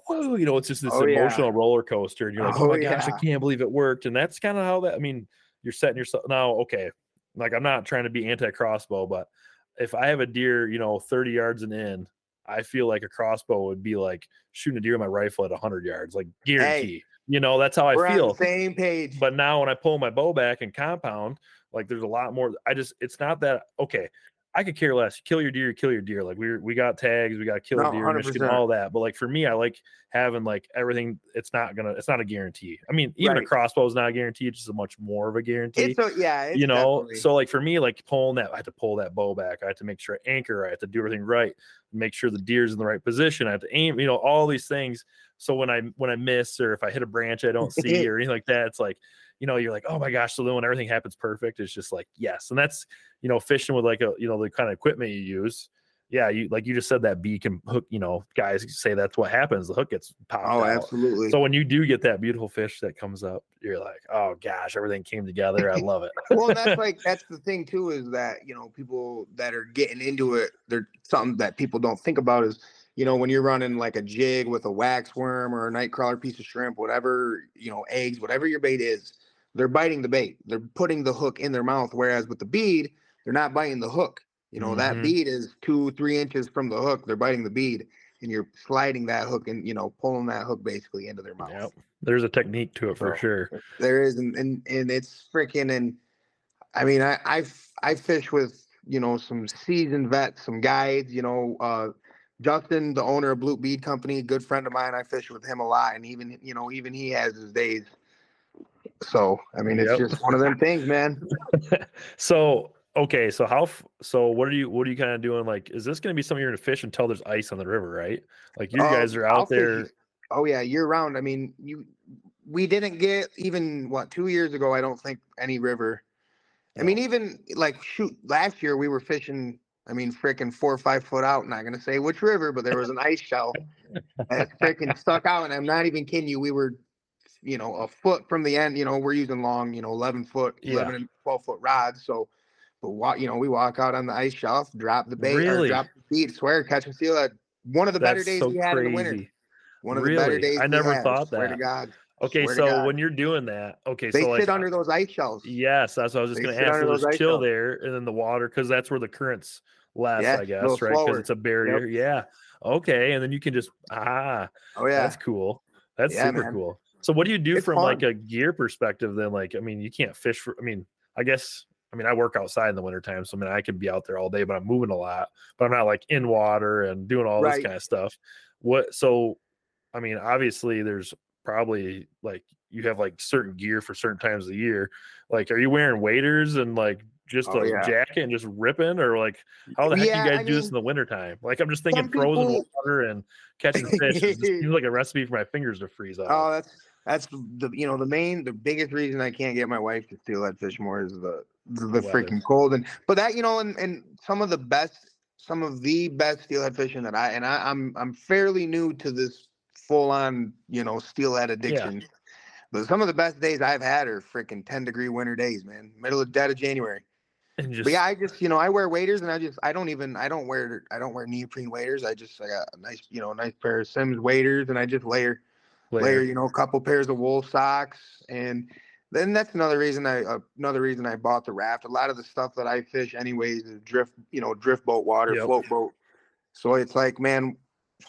whoa, you know, it's just this Oh, yeah. emotional roller coaster. And you're like, oh, Oh, my gosh, I can't believe it worked. And that's kind of how that I mean, you're setting yourself now, okay. Like I'm not trying to be anti crossbow, but if I have a deer, you know, 30 yards and in, I feel like a crossbow would be like shooting a deer with my rifle at 100 yards, like guarantee. You know, that's how I feel on the same page. but now when I pull my bow back and compound, like there's a lot more. I just it's not that okay. I could care less. Kill your deer, kill your deer. Like we we got tags, we got to kill No, deer, Michigan, all that. But like for me, I like having like everything. It's not gonna. It's not a guarantee. I mean, even a crossbow is not a guarantee. It's just a much more of a guarantee. it's a, yeah, it's you know, definitely- so like for me, like pulling that, I have to pull that bow back. I have to make sure I anchor. I have to do everything right. Make sure the deer's in the right position. I have to aim. You know, all these things. So when I when I miss or if I hit a branch I don't see or anything like that, it's like, you know, you're like, oh my gosh. So then when everything happens perfect, it's just like yes, and that's you know fishing with like a you know the kind of equipment you use. Yeah, you like you just said that beak and hook. You know, guys say that's what happens. The hook gets popped oh, out. absolutely. So when you do get that beautiful fish that comes up, you're like, oh gosh, everything came together. I love it. well, that's like that's the thing too is that you know people that are getting into it, they're something that people don't think about is you know when you're running like a jig with a wax worm or a night crawler piece of shrimp, whatever you know eggs, whatever your bait is, they're biting the bait. They're putting the hook in their mouth. Whereas with the bead, they're not biting the hook. You know Mhm. that bead is two three inches from the hook. They're biting the bead, and you're sliding that hook and you know pulling that hook basically into their mouth. Yep. There's a technique to it for So, sure. There is, and and, and it's freaking. And I mean, I I I fish with you know some seasoned vets, some guides. You know, uh, Justin, the owner of Blue Bead Company, a good friend of mine. I fish with him a lot, and even you know even he has his days. So I mean, it's Yep. just one of them things, man. so okay, so how so what are you what are you kind of doing? Like, is this gonna be something you're gonna fish until there's ice on the river, right? Like you Um, guys are I'll out fish there. Oh yeah, year round. I mean, you we didn't get even what two years ago. I don't think any river. I mean, even like shoot, last year we were fishing. I mean, freaking four or five foot out. Not gonna say which river, but there was an ice shell that freaking stuck out, and I'm not even kidding you. We were, you know, a foot from the end. You know, we're using long, you know, 11 foot, Yeah. 11 and 12 foot rods. So, but walk, you know, we walk out on the ice shelf, drop the bait, Really? or drop the bead, swear, catch and seal. At one of the better days so we had in the winter. crazy. One of the better days. I never had, thought swear that. To God, Okay, so when you're doing that, okay, they so like sit under those ice shelves. yes, that's what I was just gonna sit ask. So those chill shelves. there, and then the water because that's where the currents last, I guess, right? Because it's a barrier. Yeah. Okay, and then you can just ah, Oh yeah, that's cool. That's Yeah, super man. cool. So what do you do It's from like a gear perspective then? Like, I mean, you can't fish for I mean, I guess I mean I work outside in the wintertime, so I mean I could be out there all day, but I'm moving a lot, but I'm not like in water and doing all this kind of stuff. What so I mean, obviously there's probably like you have like certain gear for certain times of the year. Like, are you wearing waders and like just Oh, a yeah. jacket and just ripping, or like how the heck Yeah, do you guys I do this in mean, the wintertime? Like, I'm just thinking frozen people- water and catching fish. It just seems like a recipe for my fingers to freeze off. Oh, that's that's the you know the main the biggest reason I can't get my wife to steelhead fish more is the the, the freaking cold and but that you know and and some of the best some of the best steelhead fishing that I and I, I'm I'm fairly new to this full on you know steelhead addiction. But some of the best days I've had are freaking 10 degree winter days, man. Middle of dead of January. And just But yeah, I just you know I wear waders and I just I don't even I don't wear I don't wear neoprene waders. I just I got a nice you know a nice pair of Simms waders and I just layer layer, layer. you know a couple pairs of wool socks and then that's another reason I uh, another reason I bought the raft. A lot of the stuff that I fish anyways is drift you know drift boat water, Yep. float boat. So it's like man,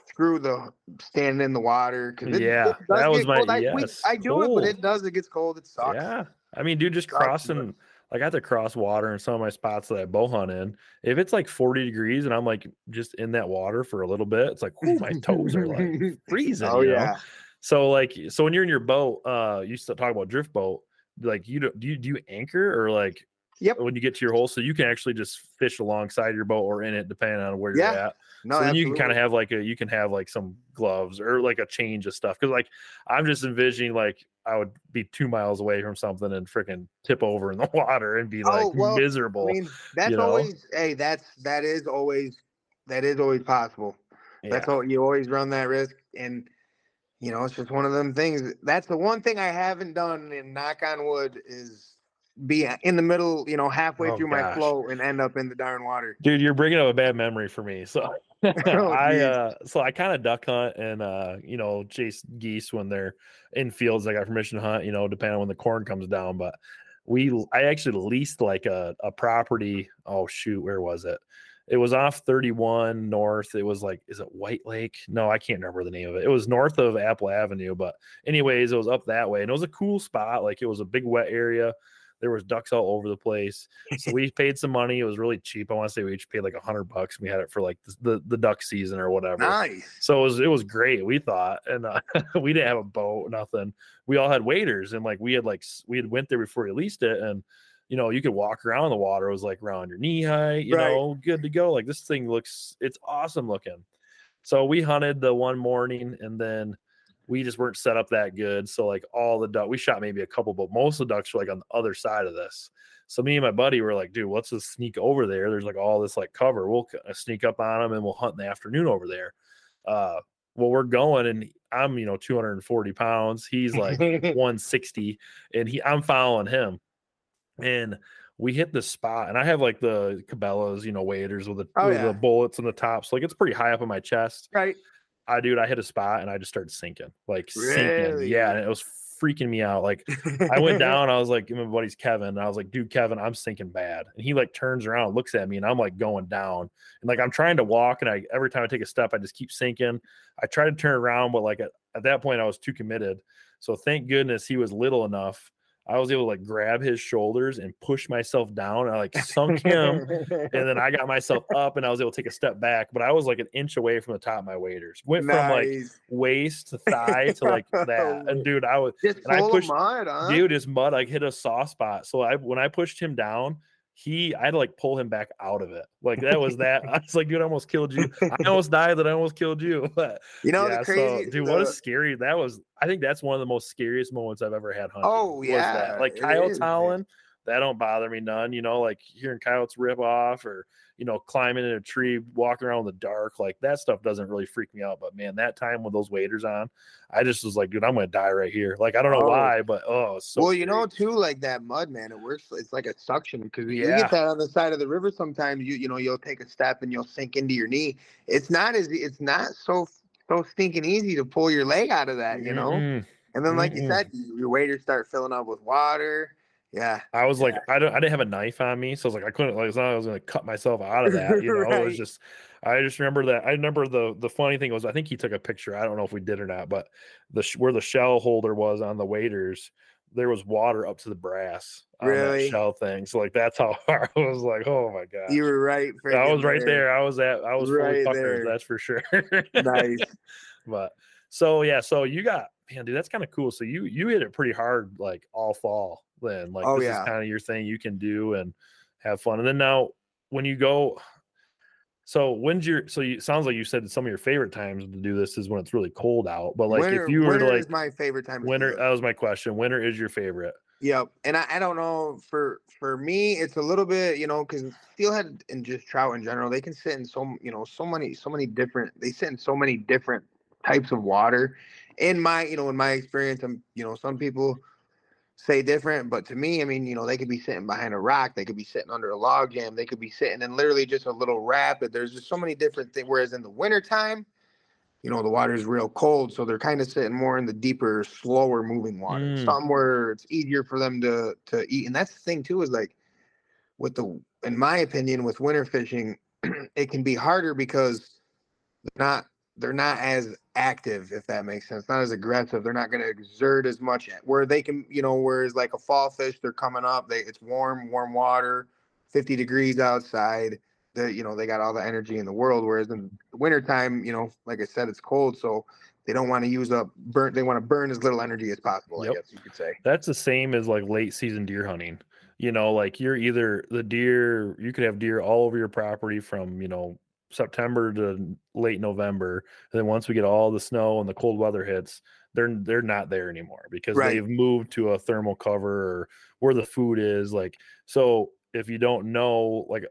screw the standing in the water because it, Yeah, it that was my-. I, we- I do it, but it does. It gets cold. It sucks. Yeah. I mean, dude, just crossing like I have to cross water in some of my spots that I bow hunt in. If it's like 40 degrees and I'm like just in that water for a little bit, it's like, my toes are like freezing. oh you know? So like so when you're in your boat, uh you still talk about drift boat, like you do do you do you anchor or like Yep. when you get to your hole so you can actually just fish alongside your boat or in it depending on where Yeah. you're at. No, so then you can kind of have like a you can have like some gloves or like a change of stuff because like I'm just envisioning like I would be two miles away from something and freaking tip over in the water and be like Oh, well, miserable. I mean, that's know? always hey, that's that is always that is always possible. That's Yeah. all you always run that risk, and you know it's just one of them things. That's the one thing I haven't done. And knock on wood is be in the middle, you know, halfway Oh, through my gosh. flow and end up in the darn water. Dude, you're bringing up a bad memory for me. So Oh, I uh so I kind of duck hunt and uh you know chase geese when they're in fields. I got permission to hunt, you know, depending on when the corn comes down. But we I actually leased like a, a property. Oh shoot, where was it? It was off 31 north. It was like, is it White Lake? No, I can't remember the name of it. It was north of Apple Avenue, but anyways, it was up that way. And it was a cool spot. Like it was a big wet area. There was ducks all over the place. So we paid some money. It was really cheap. I want to say we each paid like a hundred bucks. We had it for like the, the, the duck season or whatever. Nice. So it was it was great. We thought, and uh, we didn't have a boat, nothing. We all had waders, and like we had like we had went there before we leased it, and you know you could walk around the water. It was like around your knee height, you Right. know, good to go. Like this thing looks, it's awesome looking. So we hunted the one morning, and then we just weren't set up that good. So like all the duck, we shot maybe a couple, but most of the ducks were like on the other side of this. So me and my buddy were like, dude, let's just sneak over there. There's like all this like cover. We'll uh, sneak up on them and we'll hunt in the afternoon over there. Uh, well, we're going and I'm, you know, 240 pounds. He's like 160 and he, I'm following him. And we hit the spot and I have like the Cabela's, you know, waders with the, Oh, with yeah. the bullets on the top. So like it's pretty high up in my chest. right. I dude, I hit a spot and I just started sinking, like sinking. Yeah, and it was freaking me out. Like I went down, I was like, my buddy's Kevin, and I was like, dude, Kevin, I'm sinking bad. And he like turns around, looks at me, and I'm like going down. And like I'm trying to walk, and I every time I take a step, I just keep sinking. I try to turn around, but like at, at that point, I was too committed. So thank goodness he was little enough. I was able to like grab his shoulders and push myself down. I like sunk him and then I got myself up and I was able to take a step back, but I was like an inch away from the top of my waders. Went from like waist to thigh to like that. And dude, I was just and I pushed- mud, huh? dude, his mud like hit a soft spot. So I when I pushed him down, he I had to like pull him back out of it. Like that was that. I was like, dude, I almost killed you. I almost died that I almost killed you. But you know yeah, the crazy, so dude, what a scary that was. I think that's one of the most scariest moments I've ever had hunting. Oh, yeah, like it coyote howling. That don't bother me none. You know, like hearing coyotes rip off or you know climbing in a tree, walking around in the dark. Like that stuff doesn't really freak me out. But man, that time with those waders on, I just was like, dude, I'm gonna die right here. Like I don't know Oh. why, but oh, so well, you know too, like that mud, man. It works. It's like a suction because you get that on the side of the river. Sometimes you you know you'll take a step and you'll sink into your knee. It's not as it's not so so stinking easy to pull your leg out of that, you know. Mm-mm. And then, like you Mm-mm. said, your waders start filling up with water. Yeah, I was like, I don't, I didn't have a knife on me, so I was like, I couldn't, like, it's not I was gonna cut myself out of that, you know. It was just, I just remember that. I remember the the funny thing was, I think he took a picture. I don't know if we did or not, but the where the shell holder was on the waders, there was water up to the brass on Really? that shell thing. So like that's how hard I was like, oh my god, you were right. I was right there. I was at, I was Right puckered, there. that's for sure. Nice. but so yeah, so you got man, dude, that's kind of cool. So you you hit it pretty hard like all fall then. Like Oh, this yeah. is kind of your thing you can do and have fun. And then now when you go so when's your so you sounds like you said some of your favorite times to do this is when it's really cold out. But like winter, if you were like is my favorite time. winter, that was my question. Winter is your favorite. Yep. And I, I don't know for for me it's a little bit, you know, because steelhead and just trout in general, they can sit in so you know, so many, so many different they sit in so many different types of water. in my you know in my experience, I'm you know some people say different, but to me, I mean, you know, they could be sitting behind a rock, they could be sitting under a log jam, they could be sitting in literally just a little rapid. There's just so many different things. Whereas in the wintertime, you know, the water is real cold, so they're kind of sitting more in the deeper, slower moving water. Mm. Where it's easier for them to to eat. And that's the thing too, is like with the in my opinion, with winter fishing, it can be harder because they're not they're not as active, if that makes sense. Not as aggressive. They're not going to exert as much. Where they can, you know, whereas like a fall fish, they're coming up. They it's warm, warm water, 50 degrees outside. The you know they got all the energy in the world. Whereas in wintertime, you know, like I said, it's cold, so they don't want to use up burn. They want to burn as little energy as possible. Yep. I guess you could say. That's the same as like late season deer hunting. You know, like you're either the deer, you could have deer all over your property from, you know, September to late November. And then once we get all the snow and the cold weather hits, they're they're not there anymore because Right. they've moved to a thermal cover or where the food is. Like so if you don't know like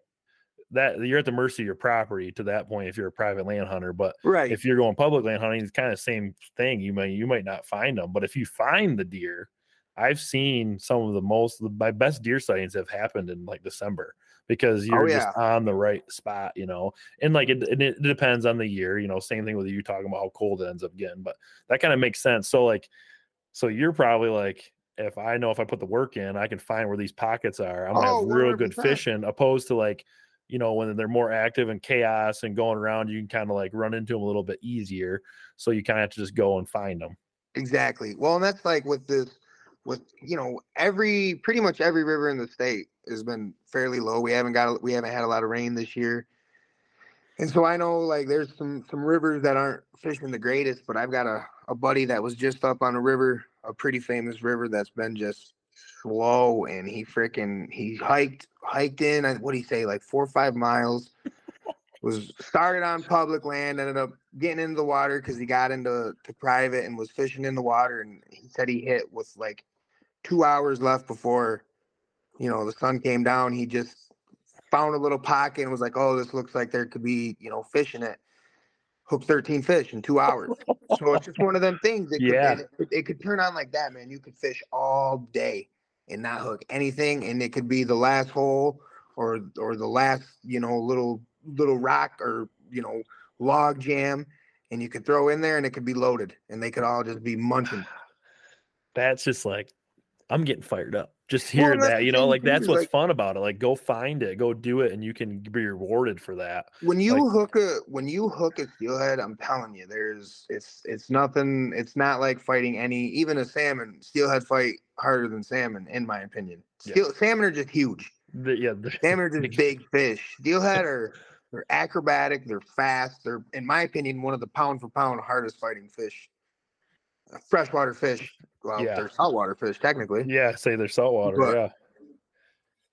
that you're at the mercy of your property to that point if you're a private land hunter. But Right. if you're going public land hunting, it's kind of the same thing. You might you might not find them, but if you find the deer, I've seen some of the most my best deer sightings have happened in like December because oh, you're just on the right spot, you know. And like it, it, it depends on the year, you know. Same thing with you talking about how cold it ends up getting, but that kind of makes sense. So like, so you're probably like, if I know if I put the work in, I can find where these pockets are. I'm gonna Oh, have real good 100%. fishing, opposed to like you know, when they're more active and chaos and going around, you can kind of like run into them a little bit easier. So you kind of have to just go and find them. Exactly. Well, and that's like with this, with you know, every pretty much every river in the state has been fairly low. We haven't got we haven't had a lot of rain this year, and so I know like there's some some rivers that aren't fishing the greatest. But I've got a a buddy that was just up on a river, a pretty famous river that's been just slow, and he freaking he hiked hiked in. What do you say? Like four or five miles. was started on public land, ended up getting into the water because he got into to private and was fishing in the water. And he said he hit with like two hours left before, you know, the sun came down. He just found a little pocket and was like, "Oh, this looks like there could be, you know, fish in it." Hooked 13 fish in two hours. so it's just one of them things. It could, Yeah. and it, it could turn on like that, man. You could fish all day and not hook anything, and it could be the last hole or or the last, you know, little little rock or you know log jam, and you could throw in there, and it could be loaded, and they could all just be munching. That's just like, I'm getting fired up just hearing that's that, you know, like that's what's like- fun about it. Like, go find it, go do it, and you can be rewarded for that. when you Like- hook a when you hook a steelhead, I'm telling you, there's it's it's nothing. It's not like fighting any even a salmon. Steelhead fight harder than salmon, in my opinion. Steel, salmon are just huge. The- yeah, the- Salmon are just big fish. Steelhead are they're acrobatic. They're fast. They're, in my opinion, one of the pound for pound hardest fighting fish. Uh, Freshwater fish. Well, Yeah. they're saltwater fish technically. yeah, say they're saltwater. But- yeah.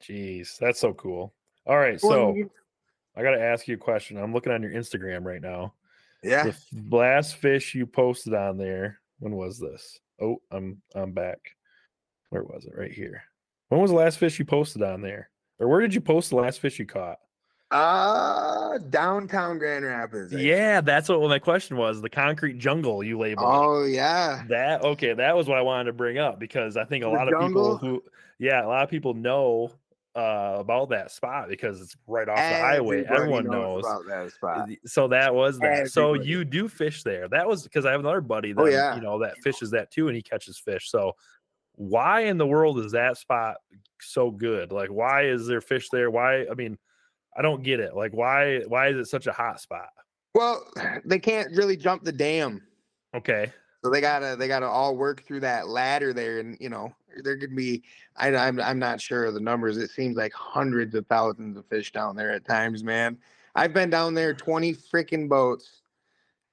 Jeez, that's so cool. All right, so I got to ask you a question. I'm looking on your Instagram right now. yeah, The last fish you posted on there. When was this? Oh, I'm I'm back. Where was it? Right here. When was the last fish you posted on there? Or where did you post the last fish you caught? Uh downtown Grand Rapids. I- Yeah, that's what my question was. The concrete jungle you labeled. Oh yeah. That okay, that was what I wanted to bring up because I think a The lot of jungle? people who yeah, a lot of people know uh about that spot because it's right off the highway. Everyone knows. about that spot. So that was that. So you do fish there. That was because I have another buddy that Oh, yeah. you know that fishes that too, and he catches fish. So why in the world is that spot so good? Like, why is there fish there? Why? I mean, I don't get it. Like, why? Why is it such a hot spot? Well, they can't really jump the dam, Okay. so they gotta they gotta all work through that ladder there, and you know there could be I, I'm I'm not sure of the numbers. It seems like hundreds of thousands of fish down there at times, man. I've been down there 20 freaking boats,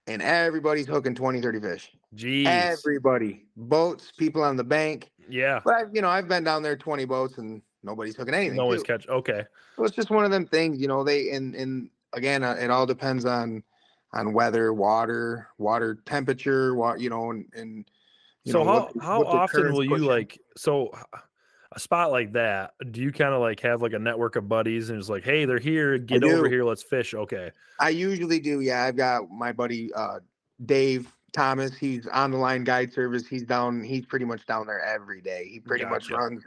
and everybody's hooking 20, 30 fish. Jeez. Everybody, boats, people on the bank. yeah. But I've, you know, I've been down there 20 boats, and nobody's hooking anything. No one's catch. Okay. So it's just one of them things, you know. They and and again, uh, it all depends on on weather, water, water temperature, what you know, and and you so know, how what how what often will you pushing. like so a spot like that? Do you kind of like have like a network of buddies and it's like, hey, they're here, get over here, let's fish. Okay. I usually do. Yeah, I've got my buddy uh, Dave. Thomas. He's on the line guide service. He's down. He's pretty much down there every day. He pretty much runs.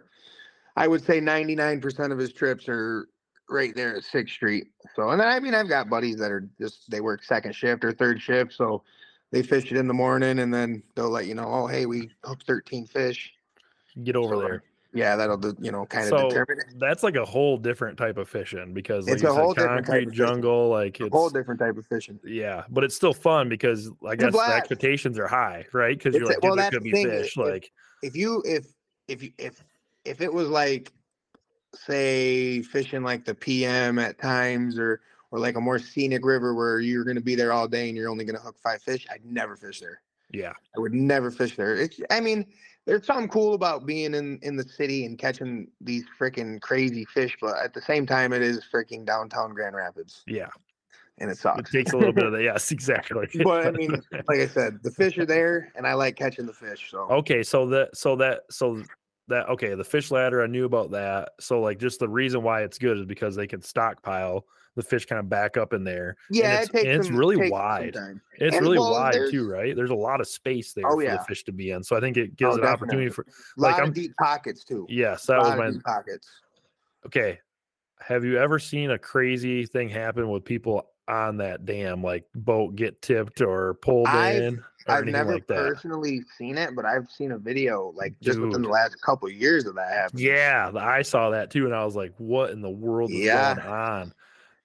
I would say 99% of his trips are right there at Sixth Street. So, and then I mean, I've got buddies that are just they work second shift or third shift, so they fish it in the morning, and then they'll let you know, oh, hey, we hooked 13 fish. Get over So, there. Yeah, that'll do- you know kind of So determine it. that's like a whole different type of fishing because like It's a said, whole different type concrete of fishing. jungle, like it's A whole different type of fishing. yeah, but it's still fun because I guess the expectations are high, right? Because you're like, well, there could be thing, fish. if- Like, if you if if you if if it was like say fishing like the PM at times or or like a more scenic river where you're going to be there all day and you're only going to hook five fish, I'd never fish there. yeah, I would never fish there. It's I mean, there's something cool about being in in the city and catching these freaking crazy fish, but at the same time, it is freaking downtown Grand Rapids, yeah, and it sucks. it takes a little bit of the yes, exactly. but I mean, like I said, the fish are there, and I like catching the fish. So Okay, so that so that so that okay, the fish ladder I knew about that. So like just the reason why it's good is because they can stockpile the fish kind of back up in there. and yeah, it's, it takes and it's some- really wide. It's And, really well, wide too, right? There's a lot of space there Oh, for yeah. the fish to be in. So I think it gives Oh, an opportunity for A like lot I'm of deep pockets too. yes, that was my deep pockets. okay. Have you ever seen a crazy thing happen with people on that dam, like boat get tipped or pulled I've- in I've never like personally seen it, but I've seen a video like just within the last couple of years of that happening. Yeah, I saw that too, and I was like, "What in the world is Yeah. going on?"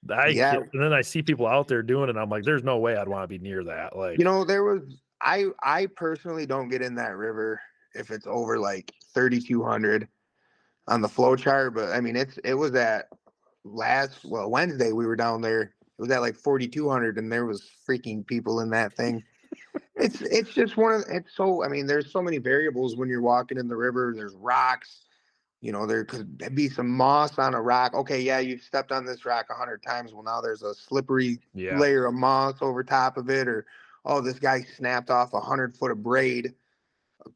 I Yeah. and then I see people out there doing it. and I'm like, "There's no way I'd want to be near that." Like, You know, there was I I personally don't get in that river if it's over like 3200 on the flow chart, but I mean it's it was at last well Wednesday we were down there. It was at like 4200 and there was freaking people in that thing. It's it's just one of it's so I mean there's so many variables when you're walking in the river. There's rocks. You know, there could be some moss on a rock. Okay, yeah, you've stepped on this rock a hundred times. Well, now there's a slippery yeah, layer of moss over top of it, or oh, this guy snapped off a hundred foot of braid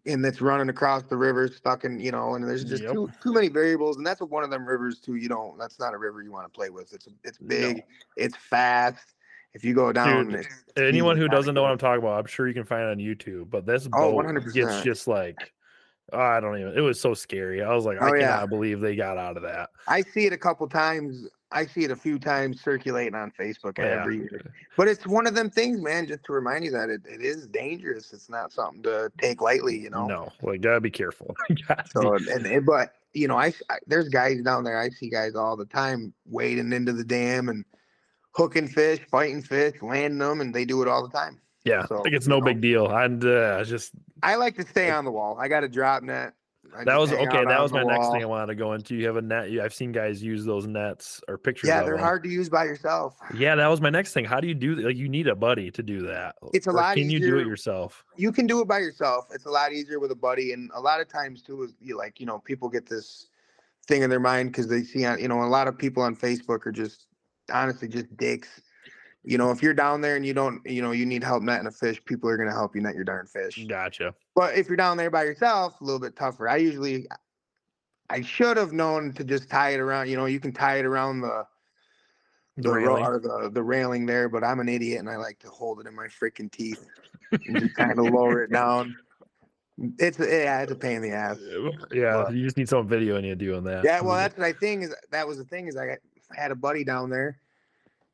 and that's running across the river, stuck in, you know, and there's just Yep. too too many variables, and that's what one of them rivers too. You don't. That's not a river you want to play with. It's it's big, it's fast. If you go down, Dude, anyone who doesn't know what. I'm talking about, I'm sure you can find it on YouTube. But this Oh, boat 100%. gets just like, I don't even. It was so scary. I was like, I Oh, cannot yeah. believe they got out of that. I see it a couple times. I see it a few times circulating on Facebook Yeah. every year. But it's one of them things, man. Just to remind you that it, it is dangerous. It's not something to take lightly, you know. No, like gotta be careful. Gotta So be- and, and but you know, I there's guys down there. I see guys all the time wading into the dam and hooking fish, fighting fish, landing them, and they do it all the time. yeah, so, think it's no know. big deal. And uh, just I like to stay on the wall. I got a drop net. I that was okay. That was my next thing I wanted to go into. You have a net. I've seen guys use those nets or pictures. Yeah, they're them. hard to use by yourself. Yeah, that was my next thing. How do you do that? Like, you need a buddy to do that. It's a Or lot Can you do it yourself? You can do it by yourself. It's a lot easier with a buddy, and a lot of times too is you like you know people get this thing in their mind because they see on you know a lot of people on Facebook are just honestly just dicks. You know, if you're down there and you don't, you know, you need help netting a fish, people are gonna help you net your darn fish. Gotcha. But if you're down there by yourself, a little bit tougher. I usually, I should have known to just tie it around. You know, you can tie it around the The ro- railing. or the the railing there, but I'm an idiot and I like to hold it in my freaking teeth and just kind of lower it down. It's yeah, it's a pain in the ass. Yeah, But- you just need some video and you doing that. Yeah, well, that's what I think is that was the thing is I got, had a buddy down there,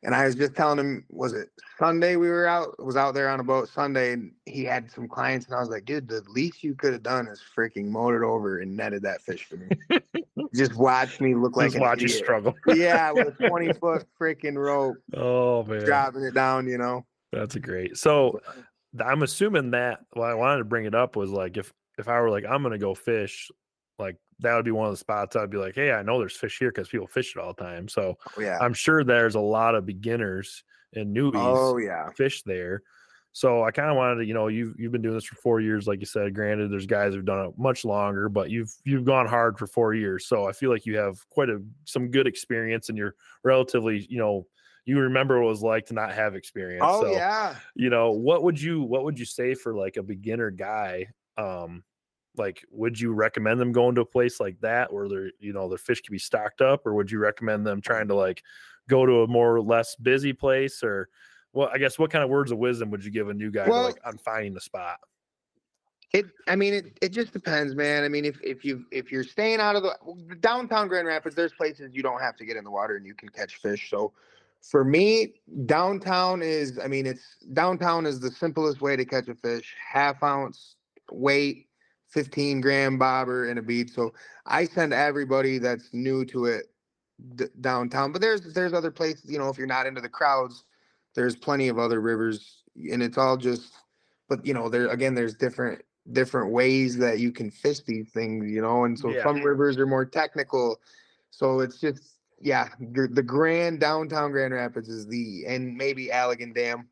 and I was just telling him, was it Sunday we were out? Was out there on a boat Sunday, and he had some clients, and I was like, dude, the least you could have done is freaking mowed it over and netted that fish for me. just watch me look like just watch you struggle. yeah, with a twenty foot freaking rope, Oh man, dropping it down. You know. that's a great. So I'm assuming that. what I wanted to bring it up was like if if I were like I'm gonna go fish, like that would be one of the spots I'd be like, hey, I know there's fish here because people fish it all the time. So Oh, yeah. I'm sure there's a lot of beginners and newbies Oh yeah. fish there. So I kind of wanted to, you know, you've you've been doing this for four years, like you said. Granted, there's guys who've done it much longer, but you've you've gone hard for four years. So I feel like you have quite a some good experience, and you're relatively, you know, you remember what it was like to not have experience. Oh so, yeah. you know, what would you what would you say for like a beginner guy? Um, like, would you recommend them going to a place like that where their you know their fish can be stocked up, or would you recommend them trying to like go to a more or less busy place or well, I guess what kind of words of wisdom would you give a new guy to, Well- like on finding the spot? It, I mean, it, it just depends, man. I mean, if if you if you're staying out of the downtown Grand Rapids, there's places you don't have to get in the water and you can catch fish. So, for me, downtown is, I mean, it's downtown is the simplest way to catch a fish. Half ounce weight, 15 gram bobber and a bead. So I send everybody that's new to it d- downtown. But there's there's other places, you know, if you're not into the crowds, there's plenty of other rivers, and it's all just. But you know, there again, there's different different ways that you can fish these things, you know, and so Yeah. some rivers are more technical. So it's just yeah, gr- the Grand downtown Grand Rapids is the and maybe Allegan Dam,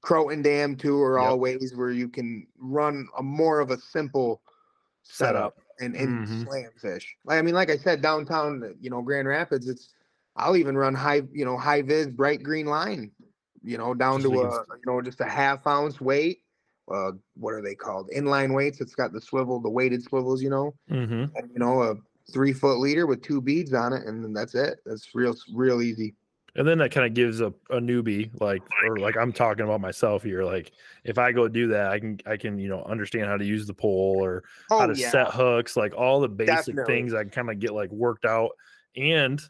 Croton Dam too, are all ways where you can run a more of a simple Setup. setup and and Mhm. slam fish. Like I mean, like I said, downtown, you know, Grand Rapids, it's I'll even run high, you know, high vis bright green line, you know, down Just to so a you know just a half ounce weight. Uh, what are they called? Inline weights. It's got the swivel, the weighted swivels, you know, Mm-hmm. and you know a three foot leader with two beads on it, and then that's it. That's real, real easy. And then that kind of gives a, a newbie like or like I'm talking about myself here. Like if I go do that, I can I can, you know, understand how to use the pole or how Oh to yeah, set hooks, like all the basic Definitely. things I can kind of get like worked out. And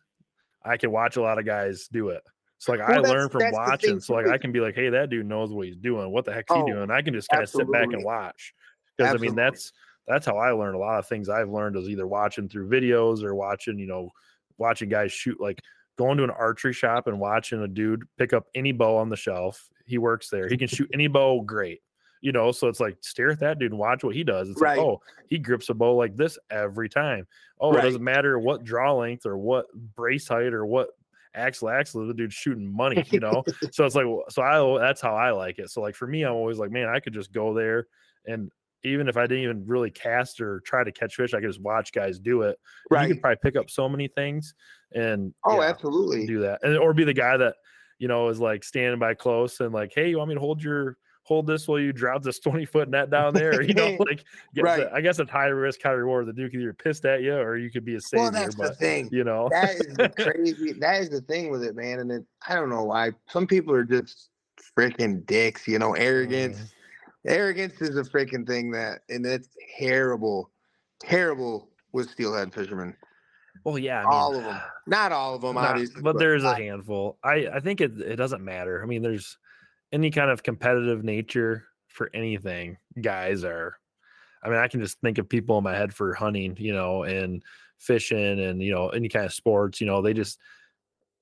I can watch a lot of guys do it. So like I Well, that's- learn from that's the thing, watching. So like. I can be like, hey, that dude knows what he's doing. What the heck's he Oh, doing? I can just kind of sit back and watch. Because I mean that's that's how I learn a lot of things I've learned is either watching through videos or watching, you know, watching guys shoot like going to an archery shop and watching a dude pick up any bow on the shelf. He works there. He can shoot any bow great. You know, so it's like stare at that dude and watch what he does. It's Right. like, oh, he grips a bow like this every time. Oh, it doesn't matter what draw length or what brace height or what axle axle the dude's shooting money, you know. so it's like so I that's how I like it. So like for me, I'm always like, man, I could just go there and even if I didn't even really cast or try to catch fish, I could just watch guys do it. Right. You could probably pick up so many things and Oh, yeah, absolutely. do that. And or be the guy that, you know, is like standing by close and like, hey, you want me to hold your hold this while you drop this 20 foot net down there? You know, like Right. I guess it's high risk, high reward. The dude could either pissed at you or you could be a savior. Well, that's the thing. you know, that is the crazy. That is the thing with it, man. And it, I don't know why some people are just freaking dicks. You know, arrogance. Mhm. Arrogance is a freaking thing that, and it's terrible, terrible with steelhead fishermen. well, yeah, I mean, all of them, not all of them, Not- obviously, but there's a I- handful. I I think it it doesn't matter. I mean, there's any kind of competitive nature for anything. Guys are. I mean, I can just think of people in my head for hunting, you know, and fishing, and you know, any kind of sports. You know, they just,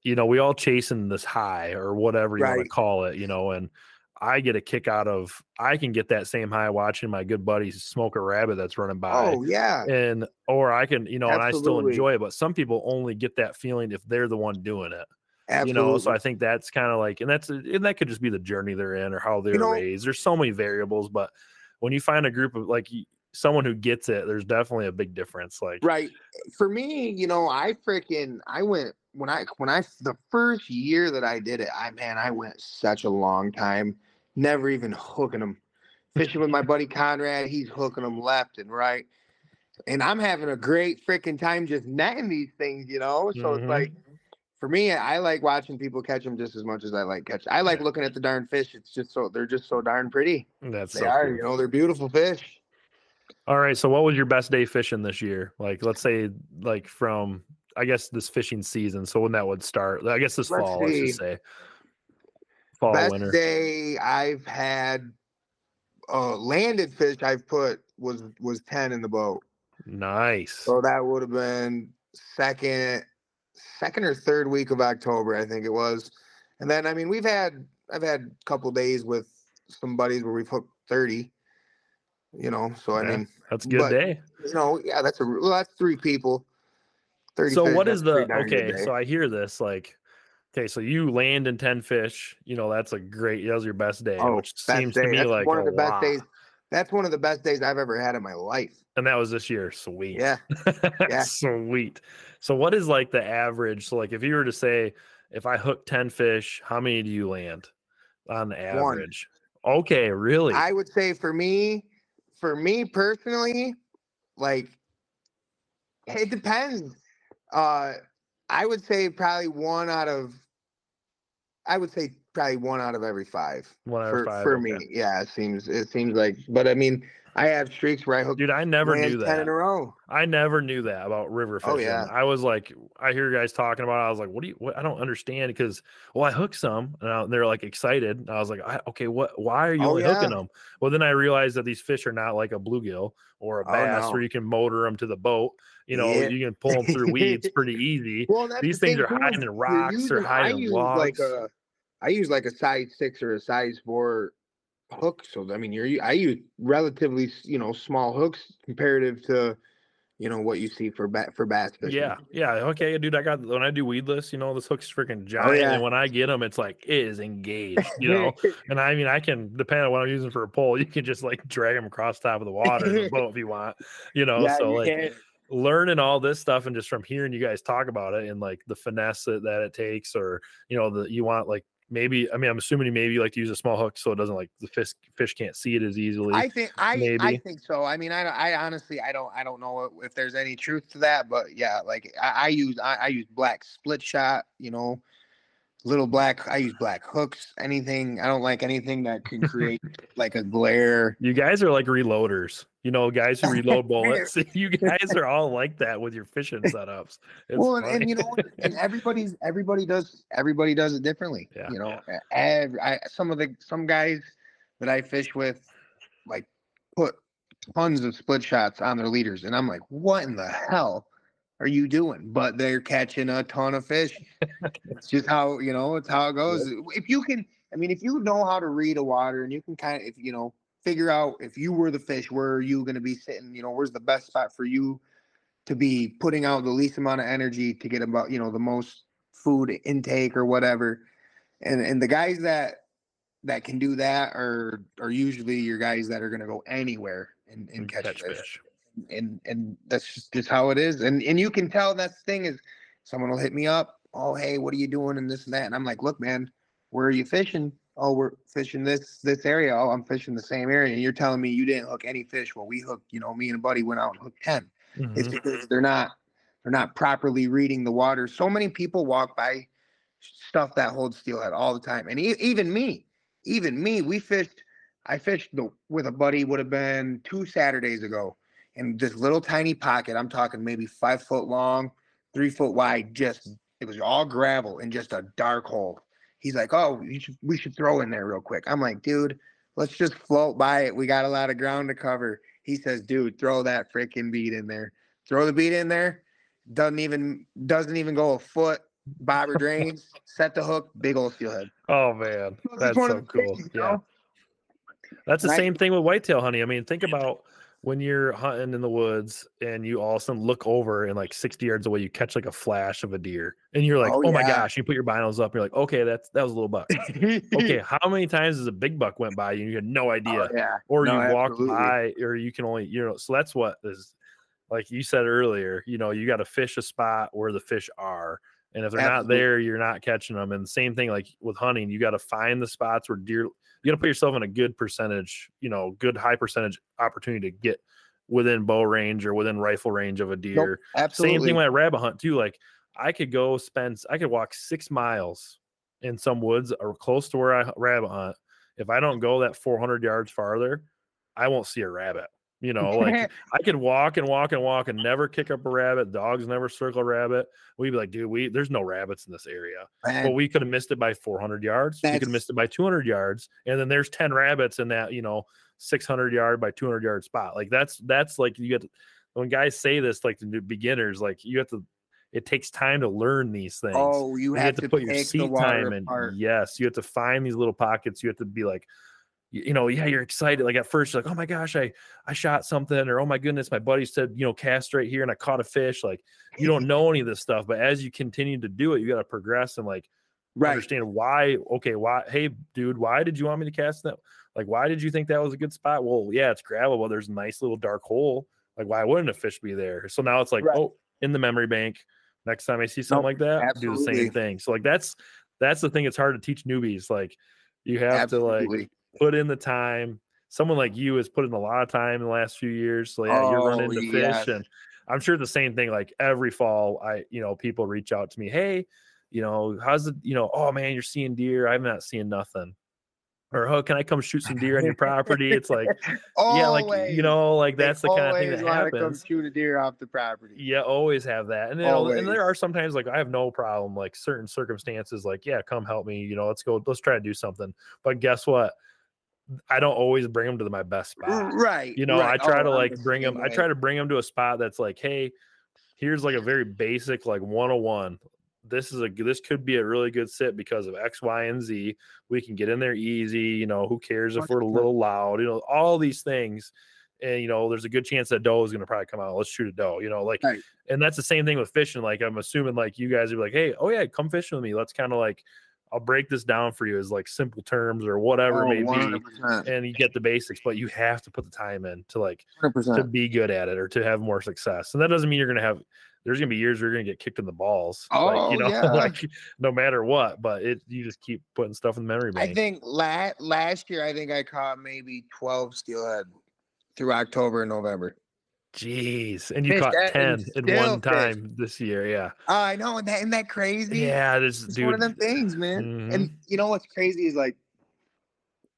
you know, we all chasing this high or whatever you want to call it, you know, and. I get a kick out of I can get that same high watching my good buddies smoke a rabbit that's running by Oh yeah, and or I can, you know, and I still enjoy it. But some people only get that feeling if they're the one doing it. absolutely. You know, so I think that's kind of like, and that's and that could just be the journey they're in or how they're know- raised. There's so many variables, but when you find a group of like someone who gets it, there's definitely a big difference. Like, right for me you know i freaking i went when i when i the first year that i did it i man i went such a long time never even hooking them fishing with my buddy conrad he's hooking them left and right and i'm having a great freaking time just netting these things you know so Mhm. it's like for me i like watching people catch them just as much as i like catch i like Yeah. looking at the darn fish it's just so they're just so darn pretty that's they so are cool. you know they're beautiful fish All right. So, what was your best day fishing this year? Like, let's say, like from I guess this fishing season. So when that would start, I guess this Let's fall. Let's just say fall, Best winter. day I've had uh landed fish I've put was was 10 in the boat. Nice. So that would have been second second or third week of October, I think it was. And then I mean we've had I've had a couple days with some buddies where we've hooked 30. You know, so I mean, That's a good but- day. you know, yeah, that's a well, that's three people. 30 so what is the okay so i hear this like okay so you land in 10 fish you know that's a great that was your best day Oh, which best seems day. to me That's like one of the best lot. days. That's one of the best days I've ever had in my life. and that was this year sweet Yeah. Yeah. sweet so what is like the average so like if you were to say if i hook 10 fish how many do you land on the One. average okay really I would say for me, for me personally, like it depends. Uh I would say probably one out of I would say probably one out of every five. One out for, of five. for okay. me. Yeah, it seems it seems like. But I mean, I have streaks where I hook Dude, I never knew ten that. in a row. I never knew that about river oh, fishing. Oh, yeah. I was like, I hear you guys talking about. It. I was like, what do you? What? I don't understand because well, I hooked some, and I- they're like excited. And I was like, I, okay, what? Why are you Oh, only hooking them? Well, then I realized that these fish are not like a bluegill or a Oh, bass, no. where you can motor them to the boat. You know, Yeah. you can pull them through weeds pretty easy. Well, These the things are hiding in rocks or hiding use like logs. a, I use like a size six or a size four hook. So I mean, you're I use relatively you know small hooks comparative to you know what you see for bat for bass fishing. Yeah, yeah, okay, dude. I got when I do weedless, you know, this hook's freaking oh, giant, Oh, yeah. and when I get them, it's like it is engaged, you know. and I mean, I can depend on what I'm using for a pole. You can just like drag them across top of the water boat if you want, you know. Yeah, so you like can't- learning all this stuff and just from hearing you guys talk about it and like the finesse that, that it takes, or you know, the you want like maybe. I mean, I'm assuming you maybe like to use a small hook so it doesn't like the fish fish can't see it as easily. I think I I think so. I mean, I I honestly I don't I don't know if there's any truth to that, but yeah, like I, I use I, I use black split shot. You know, little black. I use black hooks. Anything. I don't like anything that can create like a glare. You guys are like reloaders, you know, guys who reload bullets. you guys are all like that with your fishing setups. It's well, and, and you know, and everybody's everybody does everybody does it differently. Yeah, you know, every, I, some of the some guys that I fish with, like, put tons of split shots on their leaders, and I'm like, what in the hell are you doing? But they're catching a ton of fish. it's just how you know it's how it goes. If you can, I mean, if you know how to read a water and you can kind of, if you know, figure out if you were the fish, where are you going to be sitting? You know, where's the best spot for you to be putting out the least amount of energy to get about you know the most food intake or whatever. And and the guys that that can do that are are usually your guys that are going to go anywhere and, and And catch, fish. And and that's just, just how it is. And and you can tell that's the thing is someone will hit me up. Oh hey, what are you doing and this and that? And I'm like, look, man, where are you fishing? Oh, we're fishing this this area. Oh, I'm fishing the same area. And you're telling me you didn't hook any fish. Well, we hooked, you know, me and a buddy went out and hooked 10 it's Mhm. because they're not they're not properly reading the water. So many people walk by stuff that holds steelhead all the time, and e- even me, even me, we fished. I fished the, with a buddy would have been two Saturdays ago, in this little tiny pocket. I'm talking maybe five foot long, three foot wide. Just it was all gravel and just a dark hole. He's like, "Oh, you should, we should throw in there real quick." I'm like, "Dude, let's just float by it. We got a lot of ground to cover." He says, "Dude, throw that freaking bead in there. Throw the bead in there. Doesn't even doesn't even go a foot. Bobber drains. Set the hook. Big old steelhead. Oh man, that's so cool. things, Yeah, know? that's the And same thing with whitetail honey. I mean, think about when you're hunting in the woods and you all of a sudden look over and like 60 yards away, you catch like a flash of a deer, and you're like, Oh, "Oh, my gosh!" You put your binos up, you're like, "Okay, that's that was a little buck." okay, how many times has a big buck went by you and you had no oh, idea? Oh, yeah. or No, you walk by or you can only you know so that's what is like you said earlier you know you got to fish a spot where the fish are and if they're not there you're not catching them and the same thing like with hunting you got to find the spots where deer you got to put yourself in a good percentage you know good high percentage opportunity to get within bow range or within rifle range of a deer Absolutely. same thing when I rabbit hunt too. Like I could go spend, I could walk six miles in some woods or close to where I rabbit hunt. If I don't go that 400 yards farther, I won't see a rabbit. You know, like I could walk and walk and walk and never kick up a rabbit. Dogs never circle a rabbit. We'd be like, dude, we there's no rabbits in this area. Man, But we could have missed it by 400 yards. We could have missed it by 200 yards, and then there's 10 rabbits in that, you know, 600 yard by 200 yard spot. Like that's that's like you get to, when guys say this, like the new beginners, like you have to. It takes time to learn these things. oh, you you have, to, put your seat time in. Yes, you have to find these little pockets. You have to be like, you, know, yeah, you're excited. Like at first, you're like, oh my gosh, I I shot something, or oh my goodness, my buddy said, you know, cast right here, and I caught a fish. Like you don't know any of this stuff, but as you continue to do it, you got to progress and like Right. understand why. Okay, why? Hey, dude, why did you want me to cast that? Like, why did you think that was a good spot? Well, yeah, it's gravel, Well, there's a nice little dark hole. Like, why wouldn't a fish be there? So now it's like, Right. oh, in the memory bank. Next time I see something like that, do the same thing. So like that's that's the thing. It's hard to teach newbies. Like you have to like Absolutely. Put in the time. Someone like you has put in a lot of time in the last few years. So yeah, you're oh, running Oh, into yes. fish, and I'm sure the same thing. Like every fall, I you know people reach out to me, hey, you know, how's it, you know, oh man, you're seeing deer. I'm not seeing nothing. Or oh, can I come shoot some deer on your property? It's like, yeah, like you know, like that's the kind of thing that wanna Come shoot a deer off the property. Yeah, always have that. And, and there are sometimes like I have no problem, like certain circumstances, like, yeah, come help me, you know, let's go, let's try to do something. But guess what? I don't always bring them to my best spot. Right. You know, right. I try Oh, to like bring them, I try to bring them to a spot that's like, hey, here's like a very basic, like 101. This is a this could be a really good sit because of X, Y, and Z. We can get in there easy. You know, who cares if we're a little loud? You know, all these things. And you know, there's a good chance that doe is going to probably come out. Let's shoot a doe. You know, like, Right. and that's the same thing with fishing. Like, I'm assuming like you guys are like, hey, oh yeah, come fishing with me. Let's kind of like, I'll break this down for you as like simple terms or whatever Oh, it may be 100%. and you get the basics, but you have to put the time in to like to 100%. be good at it or to have more success. And that doesn't mean you're gonna have there's gonna be years where you're gonna get kicked in the balls. like, Oh, you know, yeah. like no matter what, but it you just keep putting stuff in the memory bank. I think la- last year, I think I caught maybe 12 steelhead through October and November. Jeez. And you caught 10 in one time this year. Yeah. I know, and that, isn't that crazy? Yeah, this It's dude. one of them things, man. Mhm. And you know what's crazy is like,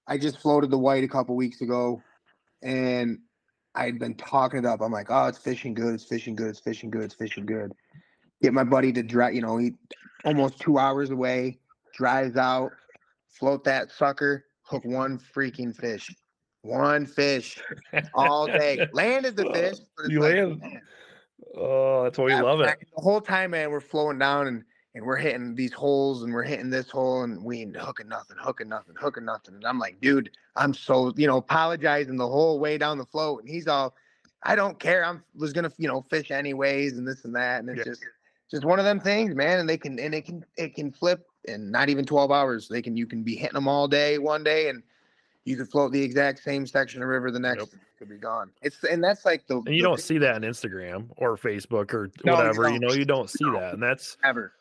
I just floated the white a couple weeks ago, and I had been talking it up. I'm like, oh, it's fishing good, it's fishing good, it's fishing good, it's fishing good. Get my buddy to drive, you know, he almost two hours away, drives out, float that sucker, hook one freaking fish, one fish all day. Landed the fish, You like, landed- man, Oh, that's why we yeah, love it. The whole time, man, we're flowing down and and we're hitting these holes and we're hitting this hole and we ain't hooking nothing, hooking nothing, hooking nothing. And I'm like, dude, I'm so you know apologizing the whole way down the float, and he's all, I don't care. I'm was gonna you know fish anyways and this and that, and it's Yeah. just just one of them things, man. And they can and it can it can flip in not even 12 hours. They can you can be hitting them all day one day and. You could float the exact same section of river the next could be gone. It's and that's like the And you the don't see that on Instagram or Facebook or No, whatever. You, don't. know, you don't see that. And that's ever.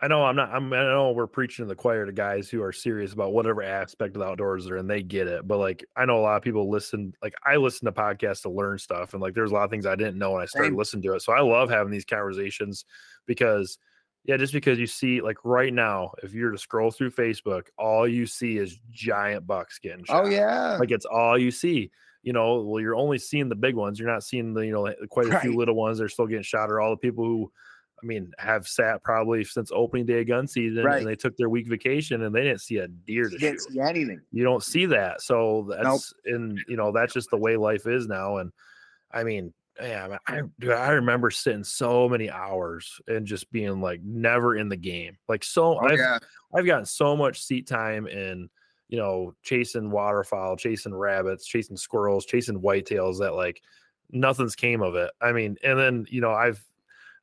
I know I'm not. I'm. I know we're preaching to the choir to guys who are serious about whatever aspect of the outdoors they're in. They get it, but like I know a lot of people listen. Like I listen to podcasts to learn stuff, and like there's a lot of things I didn't know when I started Same. listening to it. So I love having these conversations because, yeah, just because you see like right now, if you're to scroll through Facebook, all you see is giant bucks getting oh, shot. Oh yeah. like it's all you see. You know, well, you're only seeing the big ones. You're not seeing the you know quite a few little ones that are still getting shot, or all the people who, I mean, have sat probably since opening day of gun season, Right. and they took their week vacation and they didn't see a deer to You didn't shoot. see anything. You don't see that, so that's and you know that's just the way life is now. And I mean, yeah, I dude, I remember sitting so many hours and just being like never in the game. Like so, Oh, I've yeah. I've gotten so much seat time in, you know, chasing waterfowl, chasing rabbits, chasing squirrels, chasing whitetails that like nothing's came of it. I mean, and then you know, I've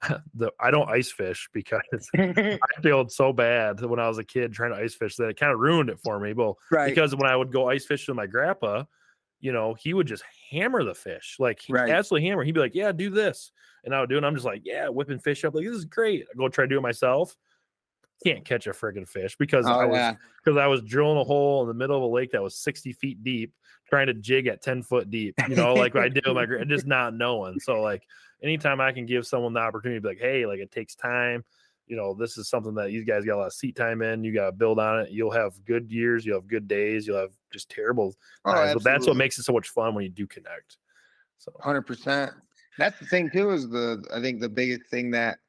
the I don't ice fish because I failed so bad when I was a kid trying to ice fish that it kind of ruined it for me. Well, right. because when I would go ice fish with my grandpa, you know, he would just hammer the fish, like he Right. absolutely hammer. He'd be like, "Yeah, do this," and I would do, it. and I'm just like, "Yeah," whipping fish up, like this is great. I go try to do it myself. Can't catch a friggin' fish because oh, I oh was yeah. because I was drilling a hole in the middle of a lake that was 60 feet deep, trying to jig at 10 foot deep, you know, like I did with my just not knowing. So like anytime I can give someone the opportunity to be like, hey, like it takes time, you know, this is something that you guys got a lot of seat time in, you got to build on it. You'll have good years, you'll have good days, you'll have just terrible Oh, times. But that's what makes it so much fun when you do connect. So Hundred percent. That's the thing too. Is the I think the biggest thing that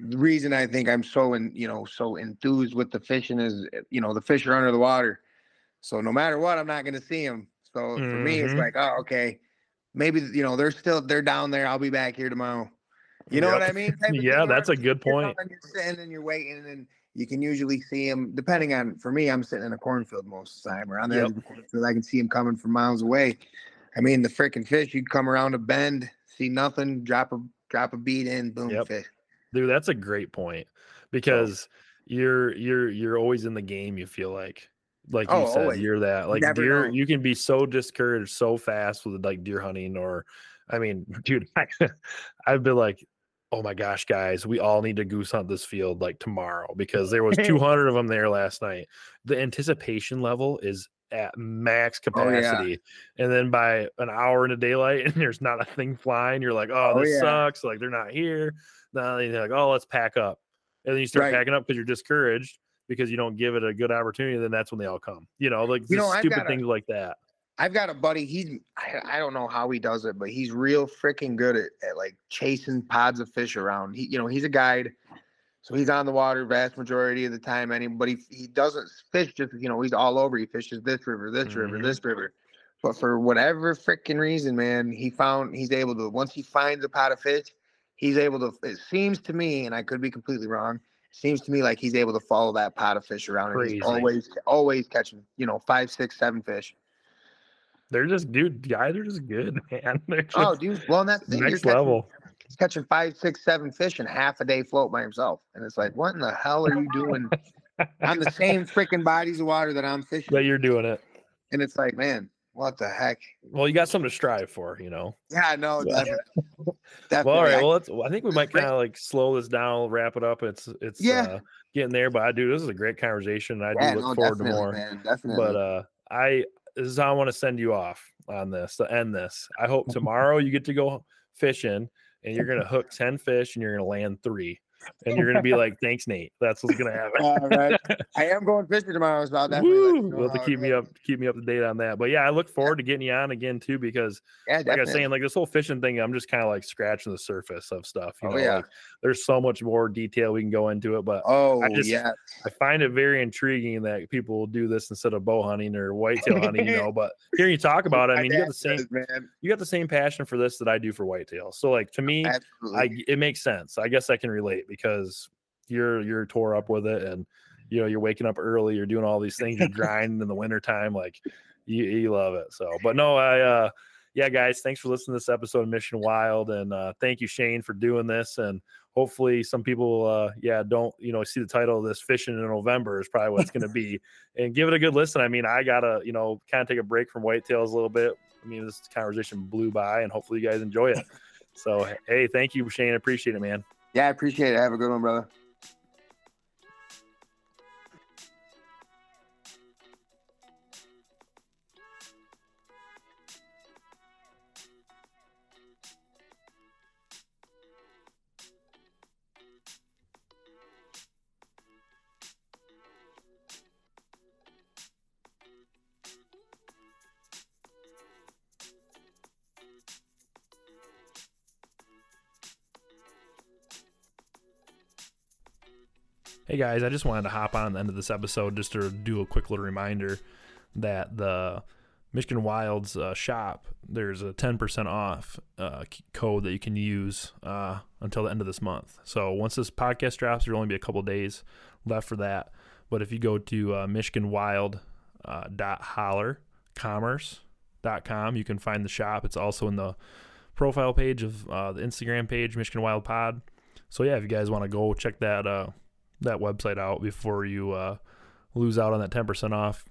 the reason I think I'm so in you know so enthused with the fishing is eh, you know the fish are under the water, so no matter what, I'm not going to see them. So for me, it's Mhm. like oh okay, maybe you know they're still they're down there. I'll be back here tomorrow. You know what I mean? Yeah, that's a good point. You're sitting and you're waiting, and you can usually see them. Depending on for me, I'm sitting in a cornfield most of the time, or on the Yep. edge of the cornfield. I can see them coming from miles away. I mean, the freaking fish, you'd come around a bend, see nothing, drop a drop a bead in, boom, Yep. fish. dude, that's a great point because you're you're you're always in the game, you feel like. Like oh, you Oh, said, always. you're that like never deer. You can be so discouraged so fast with like deer hunting, or I mean, dude, I, I've been like, oh my gosh, guys, we all need to goose hunt this field like tomorrow because there was 200 of them there last night. The anticipation level is at max Oh, yeah. capacity, and then by an hour into daylight, and there's not a thing flying, you're like, oh, Oh, this yeah. sucks. Like they're not here. Now you're like, oh, let's pack up. and then you start Right. packing up because you're discouraged because you don't give it a good opportunity. Then that's when they all come. You know, like You know, stupid a- things like that. I've got a buddy. He's I, I don't know how he does it, but he's real freaking good at, at like chasing pods of fish around. He you know he's a guide, so he's on the water vast majority of the time. Anybody he he doesn't fish just you know he's all over. He fishes this river, this river, Mhm. this river. But for whatever freaking reason, man, he found he's able to once he finds a pot of fish, he's able to. It seems to me, and I could be completely wrong. It seems to me like he's able to follow that pot of fish around, and he's always always catching you know five, six, seven fish. They're just dude, guys are just good, man. They're just Oh, dude. Well, thing. Next catching- level. He's catching five, six, seven fish in half a day float by himself. And it's like, what in the hell are you doing on the same freaking bodies of water that I'm fishing? That you're doing it. And it's like, man, what the heck? Well, you got something to strive for, you know. Yeah, no, Yeah. definitely. Well, all right. Well, let's, I think we might kind of like slow this down, wrap it up. It's it's Yeah. uh, getting there, but I do. This is a great conversation. and I yeah, do look no, forward to definitely, more. man. Definitely. But uh, I this is how I want to send you off on this to end this. I hope tomorrow you get to go fishing and you're gonna hook ten fish and you're gonna land three, and you're gonna be like, "Thanks, Nate." That's what's gonna happen. all right. I am going fishing tomorrow, so I'll definitely Woo! You'll to keep me up, keep me up to date on that. But yeah, I look forward to getting you on again too because Yeah, like I was saying, like this whole fishing thing, I'm just kind of like scratching the surface of stuff. You Oh, know, yeah. like there's so much more detail we can go into it, but Oh, I just- yeah. I find it very intriguing that people will do this instead of bow hunting or whitetail hunting. You know, but hearing you talk about it, I mean, you got the same, man. you got the same passion for this that I do for whitetail. So like to oh, me, Absolutely. I it makes sense. I guess I can relate because you're you're tore up with it and you know you're waking up early, you're doing all these things, you're grinding in the wintertime, like you, you love it. So but no, I uh yeah, guys, thanks for listening to this episode of Michigan Wild and uh thank you, Shane, for doing this. And hopefully some people uh yeah don't you know see the title of this fishing in November is probably what it's gonna be. And give it a good listen. I mean, I gotta, you know, kind of take a break from whitetails a little bit. I mean, this conversation blew by and hopefully you guys enjoy it. So hey, thank you, Shane. Appreciate it, man. Yeah, I appreciate it. Have a good one, brother. Hey guys, I just wanted to hop on the end of this episode just to do a quick little reminder that the Michigan Wilds uh, shop, there's a 10% off uh, code that you can use uh, until the end of this month. So once this podcast drops, there'll only be a couple days left for that. But if you go to uh, michiganwild uh, you can find the shop. It's also in the profile page of uh, the Instagram page, Michigan Wild Pod. So yeah, if you guys want to go check that uh, that website out before you uh, lose out on that 10% off.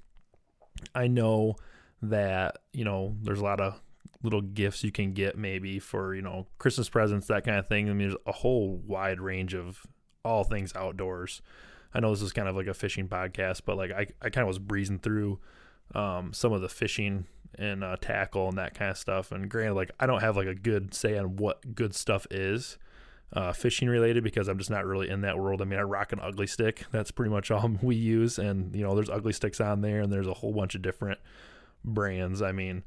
I know that, you know, there's a lot of little gifts you can get maybe for, you know, Christmas presents, that kind of thing. I mean, there's a whole wide range of all things outdoors. I know this is kind of like a fishing podcast, but like I, I kind of was breezing through um, some of the fishing and uh, tackle and that kind of stuff. And granted, like I don't have like a good say on what good stuff is uh, fishing related because I'm just not really in that world. I mean, I rock an Ugly Stik. That's pretty much all we use. And, you know, there's Ugly Stiks on there and there's a whole bunch of different brands. I mean,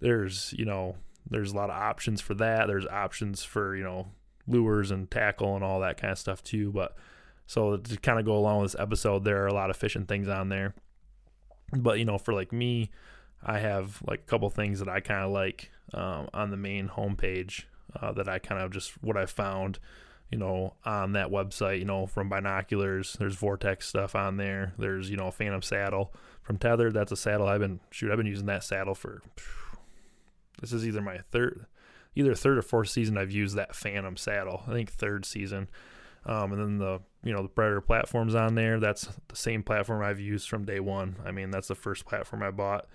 there's, you know, there's a lot of options for that. There's options for, you know, lures and tackle and all that kind of stuff too. But so to kind of go along with this episode, there are a lot of fishing things on there. But, you know, for like me, I have like a couple things that I kind of like um, on the main homepage uh, that I kind of just what I found, you know, on that website. You know, from binoculars, there's Vortex stuff on there. There's you know Phantom saddle from Tethrd. That's a saddle I've been shoot. I've been using that saddle for. This is either my third, either third or fourth season I've used that Phantom saddle. I think third season. Um, and then the you know the Predator platforms on there. That's the same platform I've used from day one. I mean that's the first platform I bought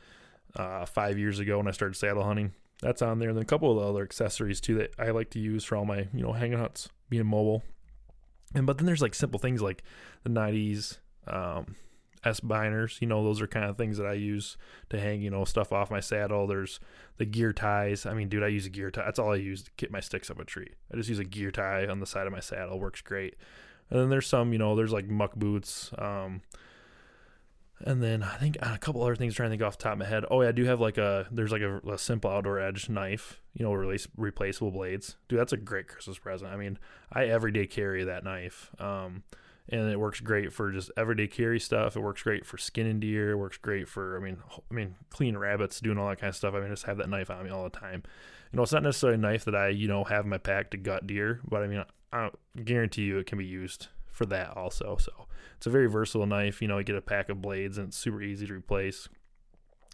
uh, five years ago when I started saddle hunting. That's on there. And then a couple of the other accessories too that I like to use for all my you know hanging hangouts, being mobile. And but then there's like simple things like the 90s um, S binders, You know those are kind of things that I use to hang you know stuff off my saddle. There's the gear ties. I mean, dude, I use a gear tie. That's all I use to get my sticks up a tree. I just use a gear tie on the side of my saddle. Works great. And then there's some, you know, there's like muck boots. Um, and then I think a couple other things I'm trying to think off the top of my head. Oh yeah, I do have like a there's like a, a simple outdoor edge knife, you know, release replaceable blades. Dude, that's a great Christmas present. I mean, I everyday carry that knife. Um, and it works great for just everyday carry stuff. It works great for skinning deer. It works great for I mean I mean clean rabbits, doing all that kind of stuff. I mean, just have that knife on me all the time. You know, it's not necessarily a knife that I you know have in my pack to gut deer, but I mean I guarantee you it can be used for that also. So it's a very versatile knife. You know, you get a pack of blades and it's super easy to replace.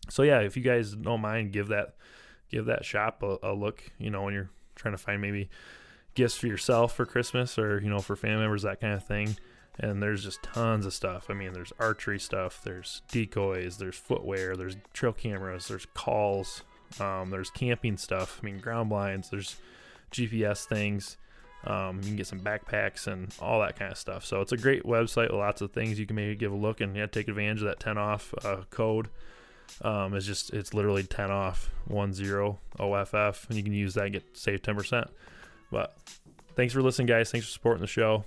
So yeah, if you guys don't mind, give that give that shop a, a look. You know, when you're trying to find maybe gifts for yourself for Christmas or you know for family members, that kind of thing. And there's just tons of stuff. I mean, there's archery stuff, there's decoys, there's footwear, there's trail cameras, there's calls, um, there's camping stuff. I mean, ground blinds, there's GPS things. Um, you can get some backpacks and all that kind of stuff. So it's a great website. With lots of things you can maybe give a look and yeah, take advantage of that 10 off uh, code. Um, it's just it's literally 10 off one zero OFF, and you can use that and get save 10%. But thanks for listening, guys. Thanks for supporting the show.